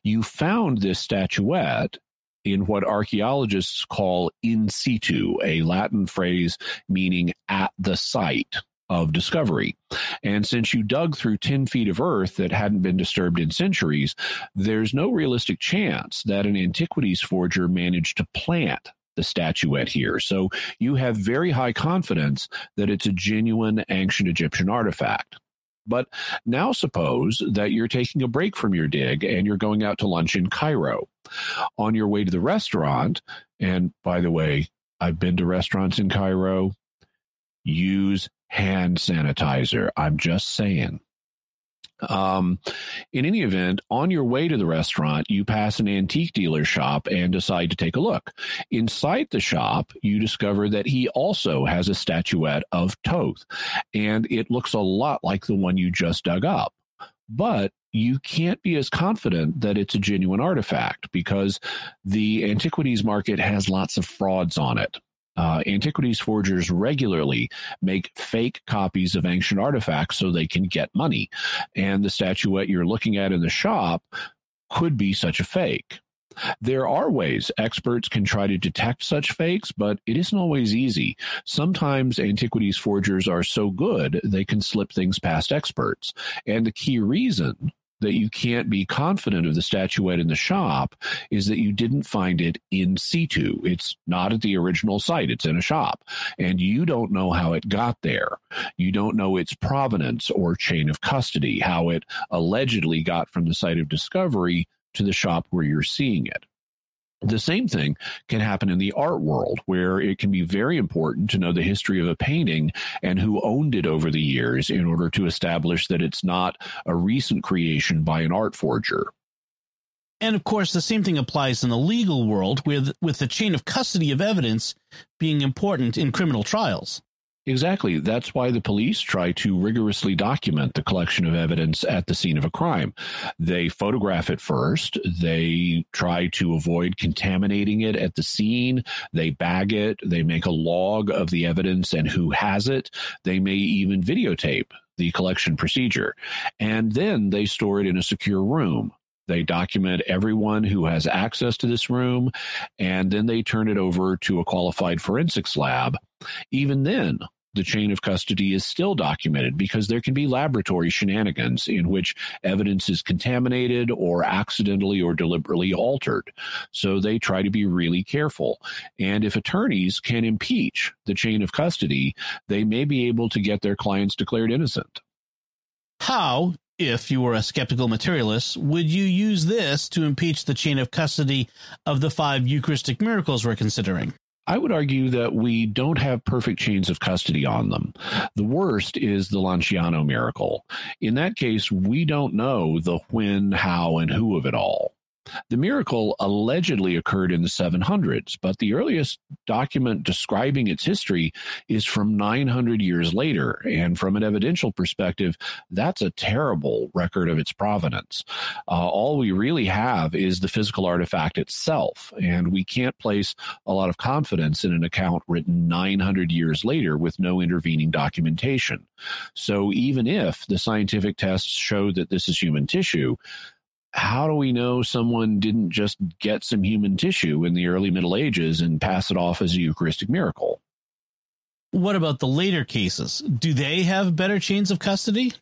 You found this statuette in what archaeologists call in situ, a Latin phrase meaning at the site of discovery. And since you dug through 10 feet of earth that hadn't been disturbed in centuries, there's no realistic chance that an antiquities forger managed to plant the statuette here. So you have very high confidence that it's a genuine ancient Egyptian artifact. But now suppose that you're taking a break from your dig and you're going out to lunch in Cairo. On your way to the restaurant, and by the way, I've been to restaurants in Cairo, use hand sanitizer. I'm just saying. Um, in any event, on your way to the restaurant, you pass an antique dealer shop and decide to take a look. Inside the shop, you discover that he also has a statuette of Thoth, and it looks a lot like the one you just dug up. But you can't be as confident that it's a genuine artifact because the antiquities market has lots of frauds on it. Uh, antiquities forgers regularly make fake copies of ancient artifacts so they can get money. And the statuette you're looking at in the shop could be such a fake. There are ways experts can try to detect such fakes, but it isn't always easy. Sometimes antiquities forgers are so good they can slip things past experts. And the key reason that you can't be confident of the statuette in the shop is that you didn't find it in situ. It's not at the original site, it's in a shop. And you don't know how it got there. You don't know its provenance or chain of custody, how it allegedly got from the site of discovery to the shop where you're seeing it. The same thing can happen in the art world, where it can be very important to know the history of a painting and who owned it over the years in order to establish that it's not a recent creation by an art forger. And of course, the same thing applies in the legal world, with, with the chain of custody of evidence being important in criminal trials. Exactly. That's why the police try to rigorously document the collection of evidence at the scene of a crime. They photograph it first. They try to avoid contaminating it at the scene. They bag it. They make a log of the evidence and who has it. They may even videotape the collection procedure. And then they store it in a secure room. They document everyone who has access to this room, and then they turn it over to a qualified forensics lab. Even then, the chain of custody is still documented because there can be laboratory shenanigans in which evidence is contaminated or accidentally or deliberately altered. So they try to be really careful. And if attorneys can impeach the chain of custody, they may be able to get their clients declared innocent. How, if you were a skeptical materialist, would you use this to impeach the chain of custody of the five Eucharistic miracles we're considering? I would argue that we don't have perfect chains of custody on them. The worst is the Lanciano miracle. In that case, we don't know the when, how, and who of it all. The miracle allegedly occurred in the 700s, but the earliest document describing its history is from 900 years later. And from an evidential perspective, that's a terrible record of its provenance. Uh, all we really have is the physical artifact itself, and we can't place a lot of confidence in an account written 900 years later with no intervening documentation. So even if the scientific tests show that this is human tissue, how do we know someone didn't just get some human tissue in the early Middle Ages and pass it off as a Eucharistic miracle? What about the later cases? Do they have better chains of custody?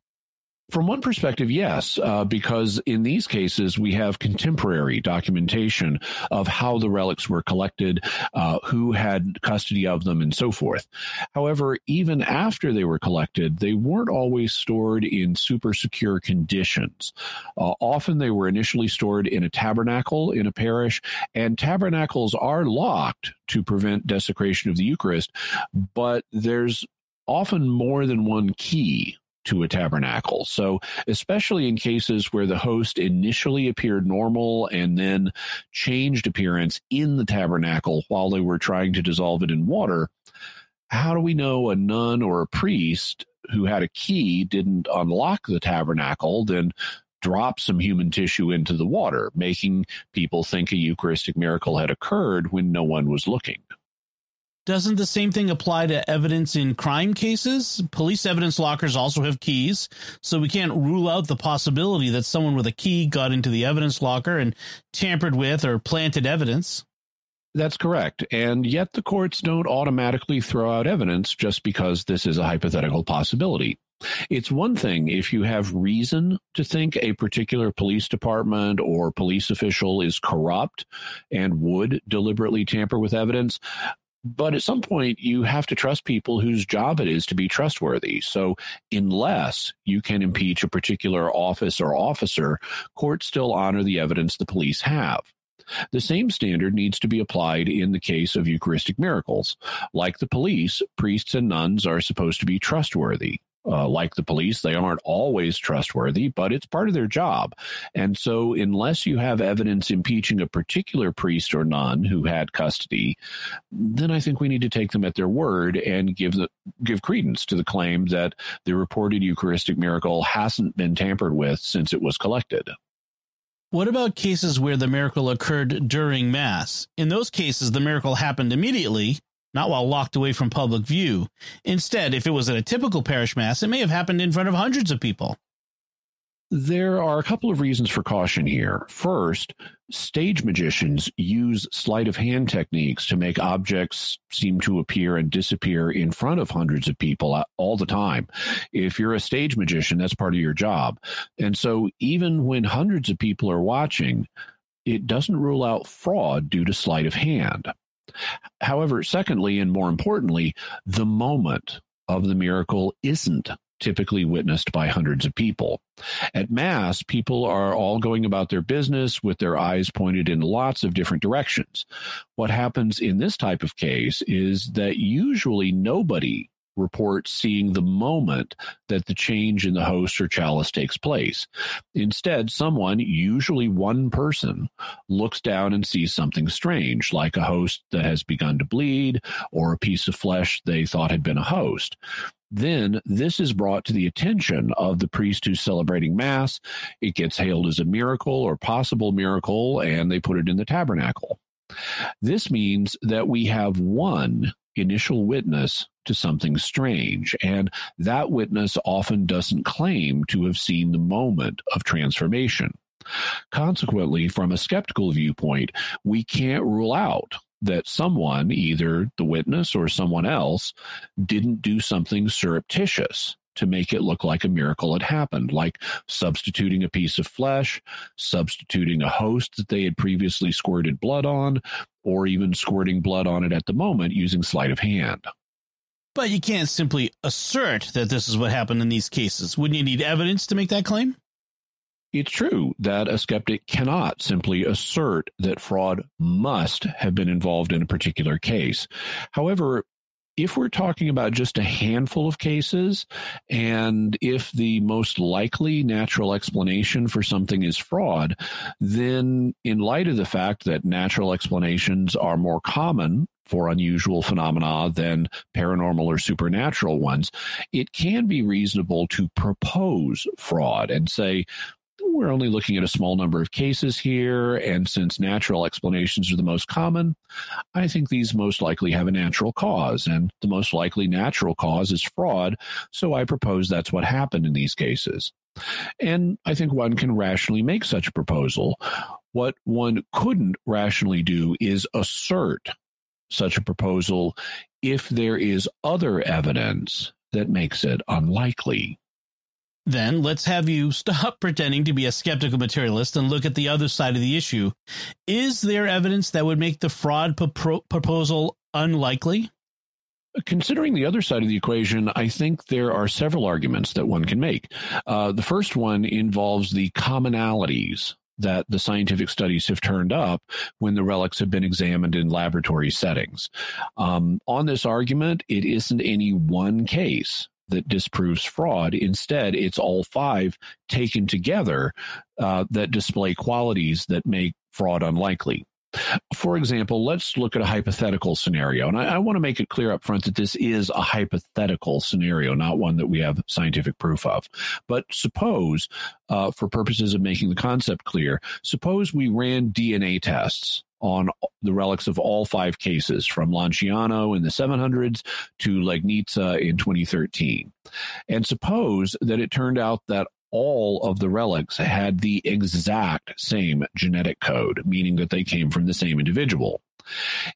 From one perspective, yes, uh, because in these cases we have contemporary documentation of how the relics were collected, uh, who had custody of them, and so forth. However, even after they were collected, they weren't always stored in super secure conditions. Uh, often they were initially stored in a tabernacle in a parish, and tabernacles are locked to prevent desecration of the Eucharist, but there's often more than one key to a tabernacle. So, especially in cases where the host initially appeared normal and then changed appearance in the tabernacle while they were trying to dissolve it in water, how do we know a nun or a priest who had a key didn't unlock the tabernacle, then drop some human tissue into the water, making people think a Eucharistic miracle had occurred when no one was looking? Doesn't the same thing apply to evidence in crime cases? Police evidence lockers also have keys, so we can't rule out the possibility that someone with a key got into the evidence locker and tampered with or planted evidence. That's correct. And yet the courts don't automatically throw out evidence just because this is a hypothetical possibility. It's one thing if you have reason to think a particular police department or police official is corrupt and would deliberately tamper with evidence. But at some point, you have to trust people whose job it is to be trustworthy. So, unless you can impeach a particular office or officer, courts still honor the evidence the police have. The same standard needs to be applied in the case of Eucharistic miracles. Like the police, priests and nuns are supposed to be trustworthy. Uh, like the police, they aren't always trustworthy, but it's part of their job. And so, unless you have evidence impeaching a particular priest or nun who had custody, then I think we need to take them at their word and give the give credence to the claim that the reported Eucharistic miracle hasn't been tampered with since it was collected. What about cases where the miracle occurred during Mass? In those cases, the miracle happened immediately, not while locked away from public view. Instead, if it was at a typical parish Mass, it may have happened in front of hundreds of people. There are a couple of reasons for caution here. First, stage magicians use sleight of hand techniques to make objects seem to appear and disappear in front of hundreds of people uh, all the time. If you're a stage magician, that's part of your job. And so even when hundreds of people are watching, it doesn't rule out fraud due to sleight of hand. However, secondly, and more importantly, the moment of the miracle isn't typically witnessed by hundreds of people. At Mass, people are all going about their business with their eyes pointed in lots of different directions. What happens in this type of case is that usually nobody reports seeing the moment that the change in the host or chalice takes place. Instead, someone, usually one person, looks down and sees something strange, like a host that has begun to bleed or a piece of flesh they thought had been a host then this is brought to the attention of the priest who's celebrating Mass. It gets hailed as a miracle or possible miracle, and they put it in the tabernacle. This means that we have one initial witness to something strange, and that witness often doesn't claim to have seen the moment of transformation. Consequently, from a skeptical viewpoint, we can't rule out that someone, either the witness or someone else, didn't do something surreptitious to make it look like a miracle had happened, like substituting a piece of flesh, substituting a host that they had previously squirted blood on, or even squirting blood on it at the moment using sleight of hand. But you can't simply assert that this is what happened in these cases. Wouldn't you need evidence to make that claim? It's true that a skeptic cannot simply assert that fraud must have been involved in a particular case. However, if we're talking about just a handful of cases, and if the most likely natural explanation for something is fraud, then in light of the fact that natural explanations are more common for unusual phenomena than paranormal or supernatural ones, it can be reasonable to propose fraud and say, we're only looking at a small number of cases here, and since natural explanations are the most common, I think these most likely have a natural cause, and the most likely natural cause is fraud, so I propose that's what happened in these cases. And I think one can rationally make such a proposal. What one couldn't rationally do is assert such a proposal if there is other evidence that makes it unlikely then let's have you stop pretending to be a skeptical materialist and look at the other side of the issue. Is there evidence that would make the fraud pro- proposal unlikely? Considering the other side of the equation, I think there are several arguments that one can make. Uh, the first one involves the commonalities that the scientific studies have turned up when the relics have been examined in laboratory settings. Um, on this argument, it isn't any one case that disproves fraud. Instead, it's all five taken together uh, that display qualities that make fraud unlikely. For example, let's look at a hypothetical scenario. And I, I want to make it clear up front that this is a hypothetical scenario, not one that we have scientific proof of. But suppose, uh, for purposes of making the concept clear, suppose we ran DNA tests on the relics of all five cases from Lanciano in the 700s to Legnica in 2013. And suppose that it turned out that all of the relics had the exact same genetic code, meaning that they came from the same individual.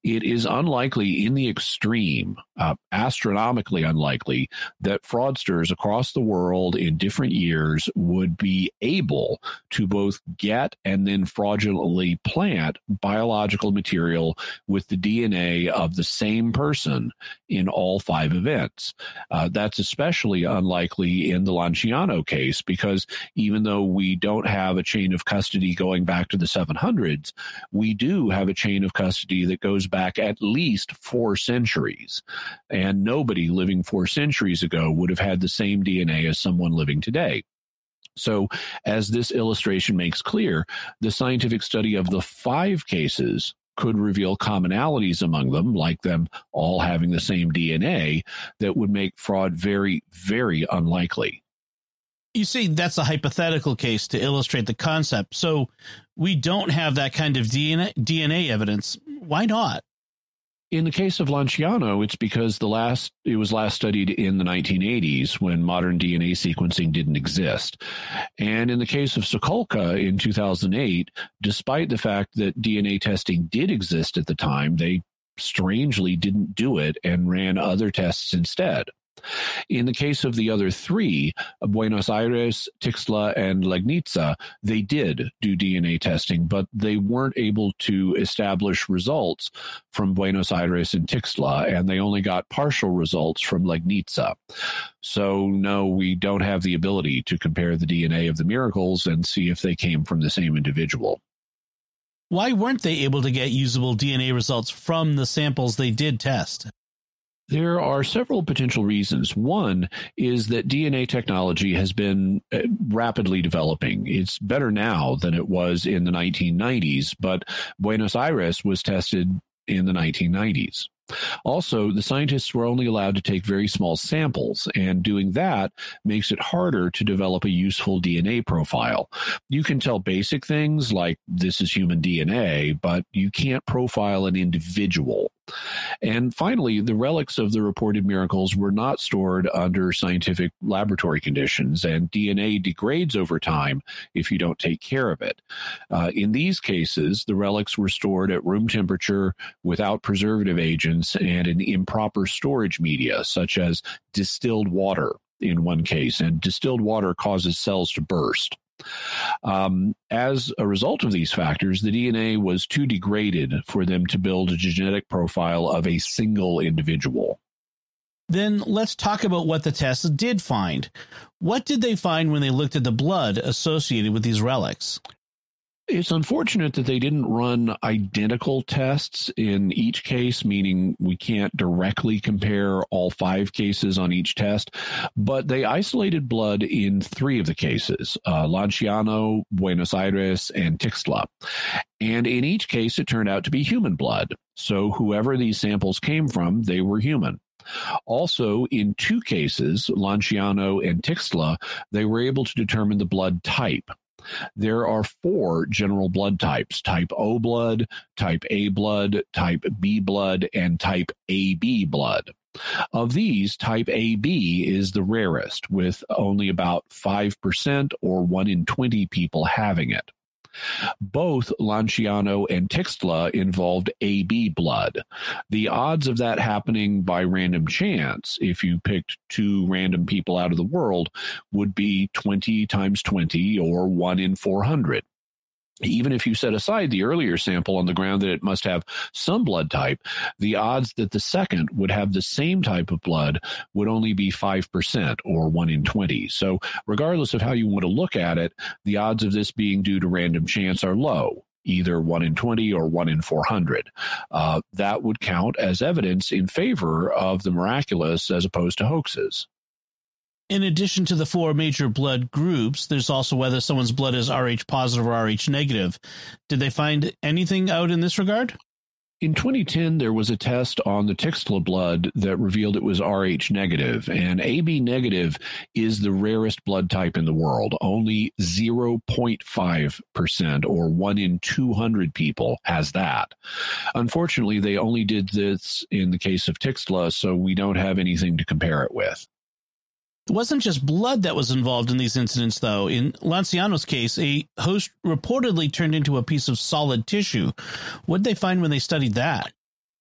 It is unlikely in the extreme, uh, astronomically unlikely, that fraudsters across the world in different years would be able to both get and then fraudulently plant biological material with the DNA of the same person in all five events. Uh, that's especially unlikely in the Lanciano case because even though we don't have a chain of custody going back to the 700s, we do have a chain of custody that goes back at least four centuries. And nobody living four centuries ago would have had the same DNA as someone living today. So, as this illustration makes clear, the scientific study of the five cases could reveal commonalities among them, like them all having the same DNA, that would make fraud very, very unlikely. You see, that's a hypothetical case to illustrate the concept. So we don't have that kind of DNA, DNA evidence. Why not? In the case of Lanciano, it's because the last it was last studied in the 1980s when modern DNA sequencing didn't exist. And in the case of Sokolka in 2008, despite the fact that DNA testing did exist at the time, they strangely didn't do it and ran other tests instead. In the case of the other three, uh, Buenos Aires, Tixtla, and Legnica, they did do DNA testing, but they weren't able to establish results from Buenos Aires and Tixtla, and they only got partial results from Legnica. So, no, we don't have the ability to compare the DNA of the miracles and see if they came from the same individual. Why weren't they able to get usable DNA results from the samples they did test? There are several potential reasons. One is that DNA technology has been uh, rapidly developing. It's better now than it was in the 1990s, but Buenos Aires was tested in the 1990s. Also, the scientists were only allowed to take very small samples, and doing that makes it harder to develop a useful DNA profile. You can tell basic things like this is human DNA, but you can't profile an individual. And finally, the relics of the reported miracles were not stored under scientific laboratory conditions, and DNA degrades over time if you don't take care of it. Uh, in these cases, the relics were stored at room temperature without preservative agents and in improper storage media, such as distilled water in one case, and distilled water causes cells to burst. Um, as a result of these factors, the DNA was too degraded for them to build a genetic profile of a single individual. Then let's talk about what the tests did find. What did they find when they looked at the blood associated with these relics? It's unfortunate that they didn't run identical tests in each case, meaning we can't directly compare all five cases on each test, but they isolated blood in three of the cases uh, Lanciano, Buenos Aires, and Tixtla. And in each case, it turned out to be human blood. So whoever these samples came from, they were human. Also, in two cases, Lanciano and Tixtla, they were able to determine the blood type. There are four general blood types type O blood, type A blood, type B blood, and type AB blood. Of these, type AB is the rarest, with only about 5% or 1 in 20 people having it. Both Lanciano and Tixtla involved AB blood. The odds of that happening by random chance, if you picked two random people out of the world, would be 20 times 20 or 1 in 400 even if you set aside the earlier sample on the ground that it must have some blood type, the odds that the second would have the same type of blood would only be 5% or 1 in 20. So, regardless of how you want to look at it, the odds of this being due to random chance are low. Either 1 in 20 or 1 in 400. Uh, that would count as evidence in favor of the miraculous as opposed to hoaxes. In addition to the four major blood groups, there's also whether someone's blood is Rh positive or Rh negative. Did they find anything out in this regard? In 2010, there was a test on the Tixtla blood that revealed it was Rh negative, and AB negative is the rarest blood type in the world. Only 0.5% or 1 in 200 people has that. Unfortunately, they only did this in the case of Tixtla, so we don't have anything to compare it with. It wasn't just blood that was involved in these incidents, though. In Lanciano's case, a host reportedly turned into a piece of solid tissue. What did they find when they studied that?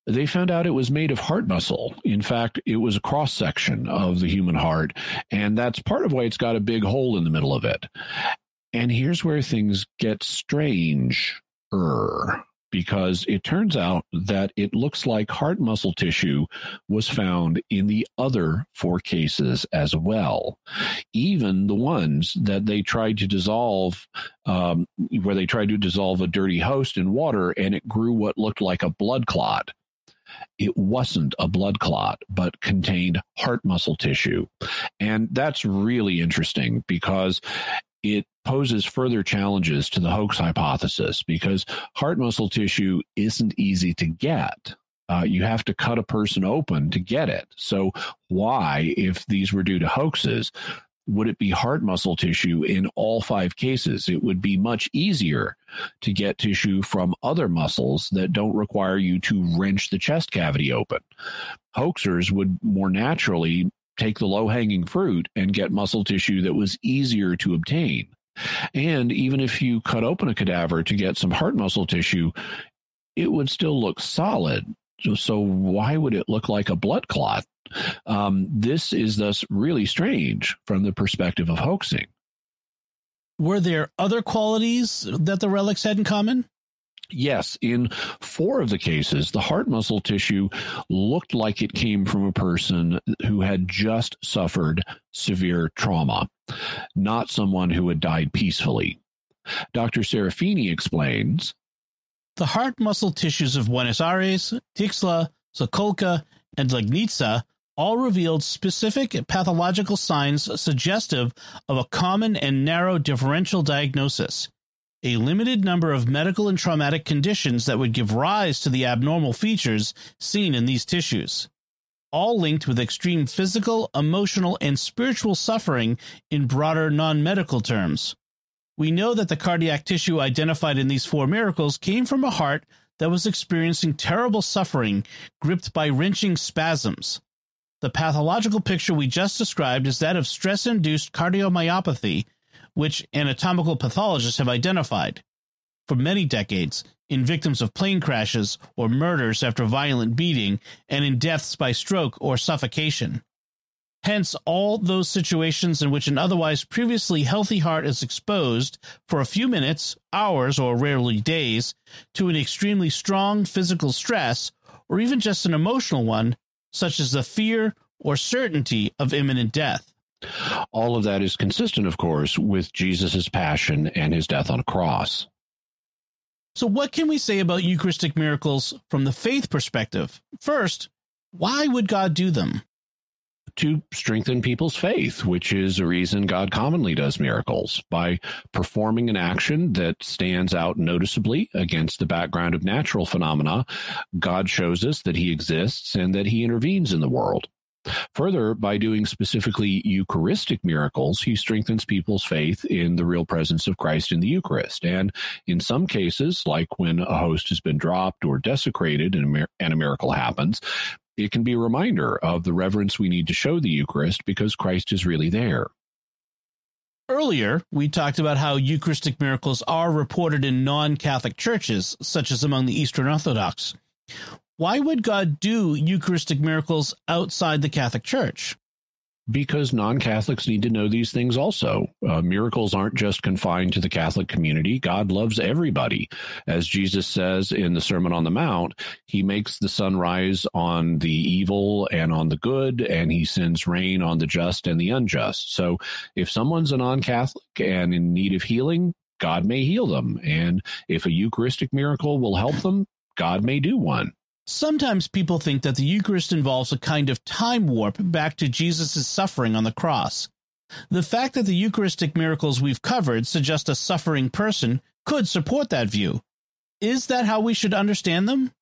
They found out it was made of heart muscle. In fact, it was a cross section of the human heart, and that's part of why it's got a big hole in the middle of it. And here's where things get strange. Because it turns out that it looks like heart muscle tissue was found in the other four cases as well. Even the ones that they tried to dissolve, um, where they tried to dissolve a dirty host in water and it grew what looked like a blood clot. It wasn't a blood clot, but contained heart muscle tissue. And that's really interesting because it poses further challenges to the hoax hypothesis because heart muscle tissue isn't easy to get. Uh, you have to cut a person open to get it. So, why, if these were due to hoaxes, would it be heart muscle tissue in all five cases? It would be much easier to get tissue from other muscles that don't require you to wrench the chest cavity open. Hoaxers would more naturally take the low hanging fruit and get muscle tissue that was easier to obtain. And even if you cut open a cadaver to get some heart muscle tissue, it would still look solid. So, why would it look like a blood clot? Um, this is thus really strange from the perspective of hoaxing. Were there other qualities that the relics had in common? Yes, in four of the cases, the heart muscle tissue looked like it came from a person who had just suffered severe trauma, not someone who had died peacefully. Dr. Serafini explains The heart muscle tissues of Buenos Aires, Tixtla, Sokolka, and Legnica all revealed specific pathological signs suggestive of a common and narrow differential diagnosis a limited number of medical and traumatic conditions that would give rise to the abnormal features seen in these tissues, all linked with extreme physical, emotional, and spiritual suffering in broader non medical terms. We know that the cardiac tissue identified in these four miracles came from a heart that was experiencing terrible suffering, gripped by wrenching spasms. The pathological picture we just described is that of stress induced cardiomyopathy which anatomical pathologists have identified for many decades in victims of plane crashes or murders after violent beating and in deaths by stroke or suffocation. Hence, all those situations in which an otherwise previously healthy heart is exposed for a few minutes, hours, or rarely days to an extremely strong physical stress, or even just an emotional one, such as the fear or certainty of imminent death. All of that is consistent, of course, with Jesus' passion and his death on a cross. So, what can we say about Eucharistic miracles from the faith perspective? First, why would God do them? To strengthen people's faith, which is a reason God commonly does miracles. By performing an action that stands out noticeably against the background of natural phenomena, God shows us that he exists and that he intervenes in the world. Further, by doing specifically Eucharistic miracles, he strengthens people's faith in the real presence of Christ in the Eucharist. And in some cases, like when a host has been dropped or desecrated and a, miracle happens, it can be a reminder of the reverence we need to show the Eucharist because Christ is really there. Earlier, we talked about how Eucharistic miracles are reported in non Catholic churches, such as among the Eastern Orthodox. Why would God do Eucharistic miracles outside the Catholic Church? Because non Catholics need to know these things also. Uh, miracles aren't just confined to the Catholic community. God loves everybody. As Jesus says in the Sermon on the Mount, he makes the sun rise on the evil and on the good, and he sends rain on the just and the unjust. So if someone's a non Catholic and in need of healing, God may heal them. And if a Eucharistic miracle will help them, God may do one. Sometimes people think that the Eucharist involves a kind of time warp back to Jesus' suffering on the cross. The fact that the Eucharistic miracles we've covered suggest a suffering person could support that view. Is that how we should understand them?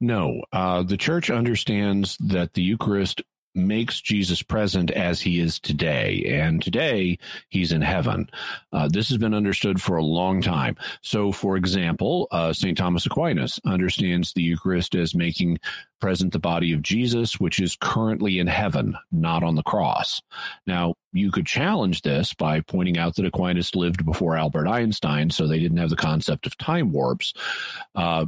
No, uh, the church understands that the Eucharist makes Jesus present as he is today. And today, he's in heaven. Uh, this has been understood for a long time. So, for example, uh, St. Thomas Aquinas understands the Eucharist as making present the body of Jesus, which is currently in heaven, not on the cross. Now, you could challenge this by pointing out that Aquinas lived before Albert Einstein, so they didn't have the concept of time warps. Uh,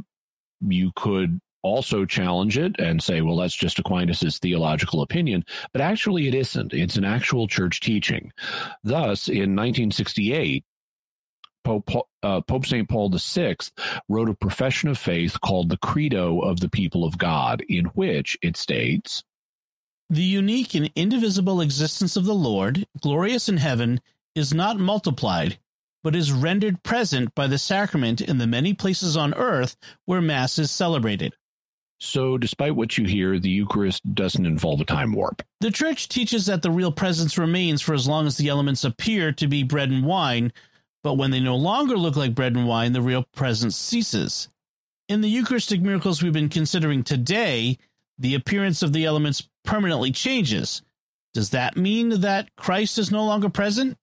you could also challenge it and say, well, that's just Aquinas' theological opinion. But actually, it isn't. It's an actual church teaching. Thus, in 1968, Pope, uh, Pope St. Paul VI wrote a profession of faith called the Credo of the People of God, in which it states The unique and indivisible existence of the Lord, glorious in heaven, is not multiplied, but is rendered present by the sacrament in the many places on earth where Mass is celebrated. So, despite what you hear, the Eucharist doesn't involve a time warp. The Church teaches that the real presence remains for as long as the elements appear to be bread and wine, but when they no longer look like bread and wine, the real presence ceases. In the Eucharistic miracles we've been considering today, the appearance of the elements permanently changes. Does that mean that Christ is no longer present?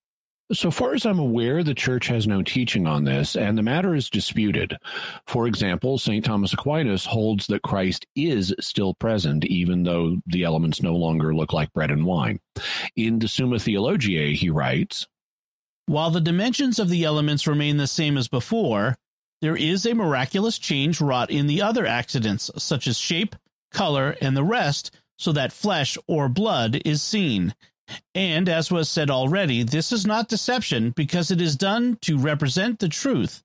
So far as I'm aware, the church has no teaching on this, and the matter is disputed. For example, St. Thomas Aquinas holds that Christ is still present, even though the elements no longer look like bread and wine. In the Summa Theologiae, he writes While the dimensions of the elements remain the same as before, there is a miraculous change wrought in the other accidents, such as shape, color, and the rest, so that flesh or blood is seen and as was said already, this is not deception because it is done to represent the truth,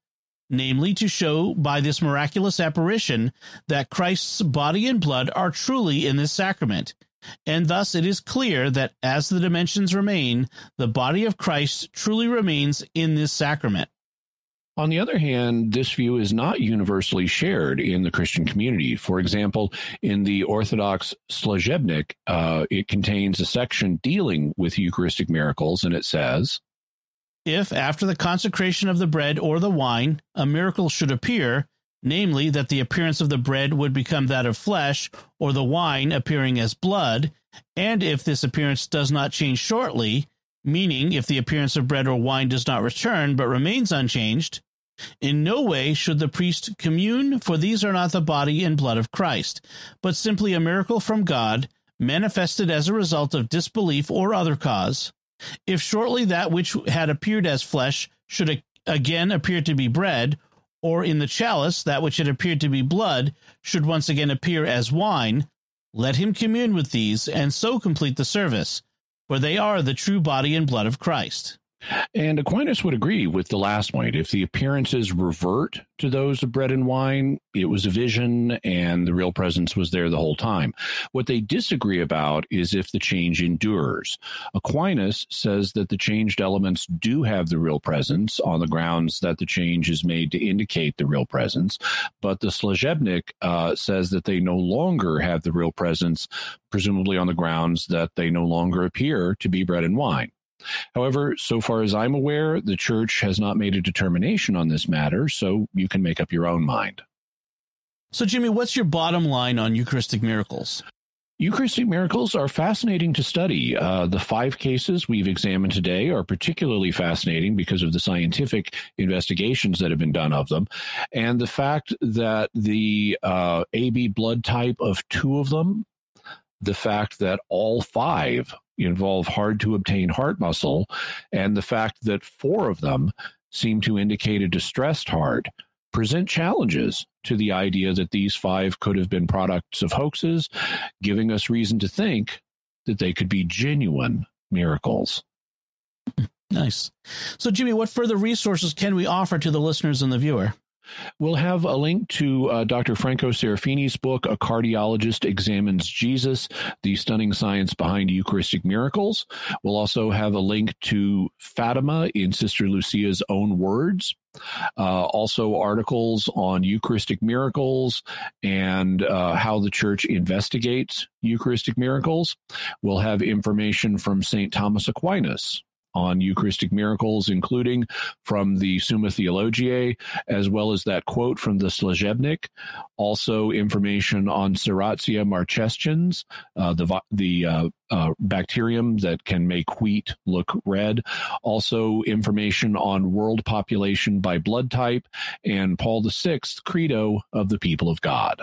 namely to show by this miraculous apparition that Christ's body and blood are truly in this sacrament. And thus it is clear that as the dimensions remain, the body of Christ truly remains in this sacrament. On the other hand, this view is not universally shared in the Christian community. For example, in the Orthodox Služebnik, uh, it contains a section dealing with Eucharistic miracles, and it says If, after the consecration of the bread or the wine, a miracle should appear, namely that the appearance of the bread would become that of flesh, or the wine appearing as blood, and if this appearance does not change shortly, meaning if the appearance of bread or wine does not return but remains unchanged, in no way should the priest commune, for these are not the body and blood of Christ, but simply a miracle from God, manifested as a result of disbelief or other cause. If shortly that which had appeared as flesh should again appear to be bread, or in the chalice that which had appeared to be blood should once again appear as wine, let him commune with these and so complete the service, for they are the true body and blood of Christ. And Aquinas would agree with the last point. If the appearances revert to those of bread and wine, it was a vision and the real presence was there the whole time. What they disagree about is if the change endures. Aquinas says that the changed elements do have the real presence on the grounds that the change is made to indicate the real presence, but the Služebnik uh, says that they no longer have the real presence, presumably on the grounds that they no longer appear to be bread and wine. However, so far as I'm aware, the church has not made a determination on this matter, so you can make up your own mind. So, Jimmy, what's your bottom line on Eucharistic miracles? Eucharistic miracles are fascinating to study. Uh, the five cases we've examined today are particularly fascinating because of the scientific investigations that have been done of them. And the fact that the uh, AB blood type of two of them, the fact that all five involve hard to obtain heart muscle, and the fact that four of them seem to indicate a distressed heart present challenges to the idea that these five could have been products of hoaxes, giving us reason to think that they could be genuine miracles. Nice. So, Jimmy, what further resources can we offer to the listeners and the viewer? We'll have a link to uh, Dr. Franco Serafini's book, A Cardiologist Examines Jesus, The Stunning Science Behind Eucharistic Miracles. We'll also have a link to Fatima in Sister Lucia's own words, Uh, also, articles on Eucharistic miracles and uh, how the church investigates Eucharistic miracles. We'll have information from St. Thomas Aquinas on Eucharistic miracles, including from the Summa Theologiae, as well as that quote from the Služebnik. Also, information on Serratia marcescens, uh, the the uh, uh, bacterium that can make wheat look red. Also, information on world population by blood type and Paul VI credo of the people of God.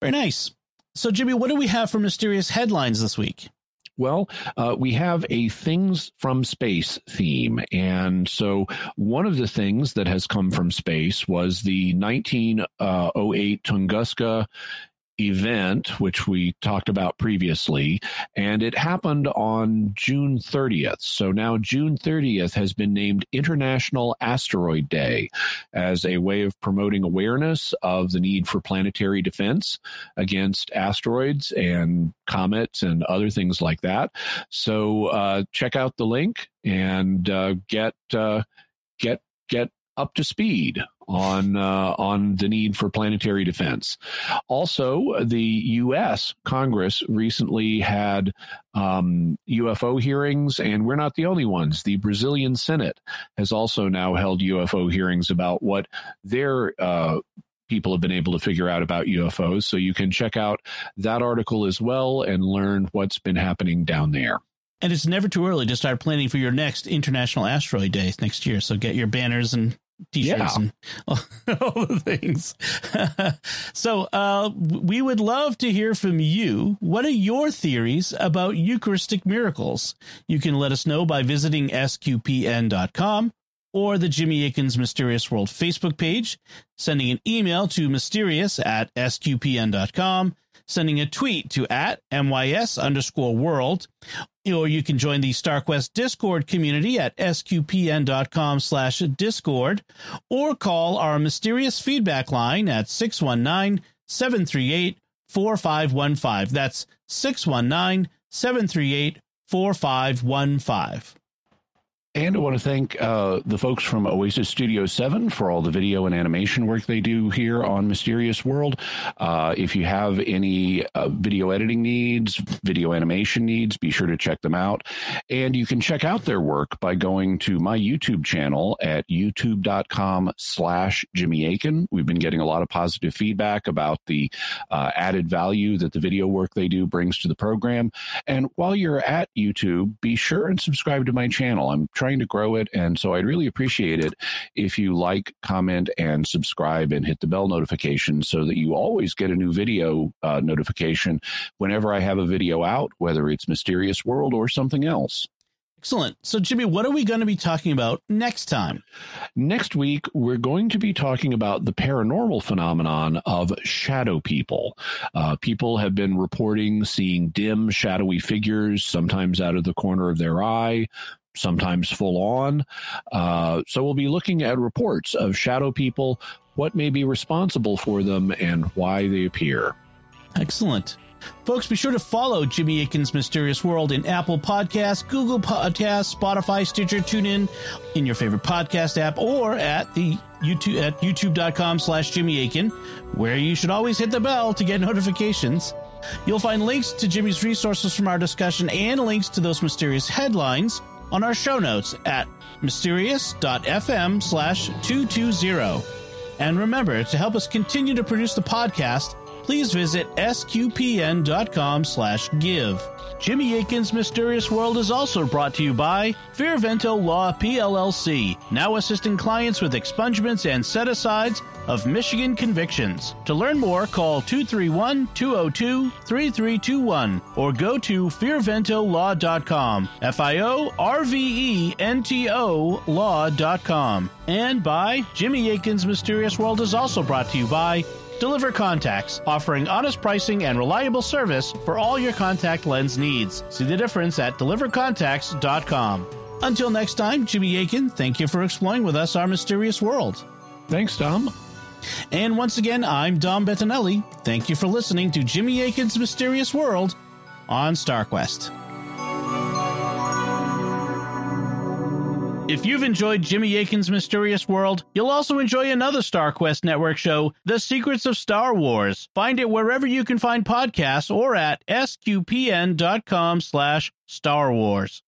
Very nice. So, Jimmy, what do we have for mysterious headlines this week? Well, uh, we have a things from space theme. And so one of the things that has come from space was the 1908 uh, Tunguska event, which we talked about previously, and it happened on June 30th. So now June 30th has been named International Asteroid Day as a way of promoting awareness of the need for planetary defense against asteroids and comets and other things like that. So uh, check out the link and uh, get uh, get get up to speed on uh, on the need for planetary defense. Also, the U.S. Congress recently had um, UFO hearings, and we're not the only ones. The Brazilian Senate has also now held UFO hearings about what their uh, people have been able to figure out about UFOs. So you can check out that article as well and learn what's been happening down there. And it's never too early to start planning for your next International Asteroid Day next year. So get your banners and t-shirts yeah. and all, all, the things. so uh, we would love to hear from you. What are your theories about Eucharistic miracles? You can let us know by visiting sqpn.com or the Jimmy Akin's Mysterious World Facebook page, sending an email to mysterious at sqpn.com, sending a tweet to at mys underscore world, or you can join the StarQuest Discord community at sqpn.com slash discord, or call our mysterious feedback line at 619 738 4515. That's 619 738 4515. And I want to thank uh, the folks from Oasis Studio 7 for all the video and animation work they do here on Mysterious World. Uh, if you have any uh, video editing needs, video animation needs, be sure to check them out. And you can check out their work by going to my YouTube channel at youtube.com slash Jimmy Akin. We've been getting a lot of positive feedback about the uh, added value that the video work they do brings to the program. And while you're at YouTube, be sure and subscribe to my channel. I'm trying trying to grow it. And so I'd really appreciate it if you like, comment, and subscribe and hit the bell notification so that you always get a new video uh, notification whenever I have a video out, whether it's Mysterious World or something else. Excellent. So, Jimmy, what are we going to be talking about next time? Next week, we're going to be talking about the paranormal phenomenon of shadow people. Uh, people have been reporting seeing dim, shadowy figures, sometimes out of the corner of their eye, sometimes full on. Uh, so we'll be looking at reports of shadow people, what may be responsible for them, and why they appear. Excellent. Folks, be sure to follow Jimmy Akin's Mysterious World in Apple Podcasts, Google Podcasts, Spotify, Stitcher, TuneIn, in in your favorite podcast app, or at the YouTube at youtube.com slash Jimmy Akin, where you should always hit the bell to get notifications. You'll find links to Jimmy's resources from our discussion and links to those mysterious headlines on our show notes at mysterious.fm slash 220. And remember, to help us continue to produce the podcast, please visit sqpn.com slash give. Jimmy Akin's Mysterious World is also brought to you by Fiorvento Law PLLC, now assisting clients with expungements and set-asides of Michigan convictions. To learn more, call 231-202-3321 or go to fiorventolaw.com, F-I-O-R-V-E-N-T-O law.com. And by Jimmy Akin's Mysterious World is also brought to you by Deliver Contacts, offering honest pricing and reliable service for all your contact lens needs. See the difference at delivercontacts.com. Until next time, Jimmy Akin, thank you for exploring with us our mysterious world. Thanks, Dom. And once again, I'm Dom Bettinelli. Thank you for listening to Jimmy Akin's Mysterious World on StarQuest. If you've enjoyed Jimmy Akin's Mysterious World, you'll also enjoy another StarQuest Network show, The Secrets of Star Wars. Find it wherever you can find podcasts or at sqpn.com slash Star Wars.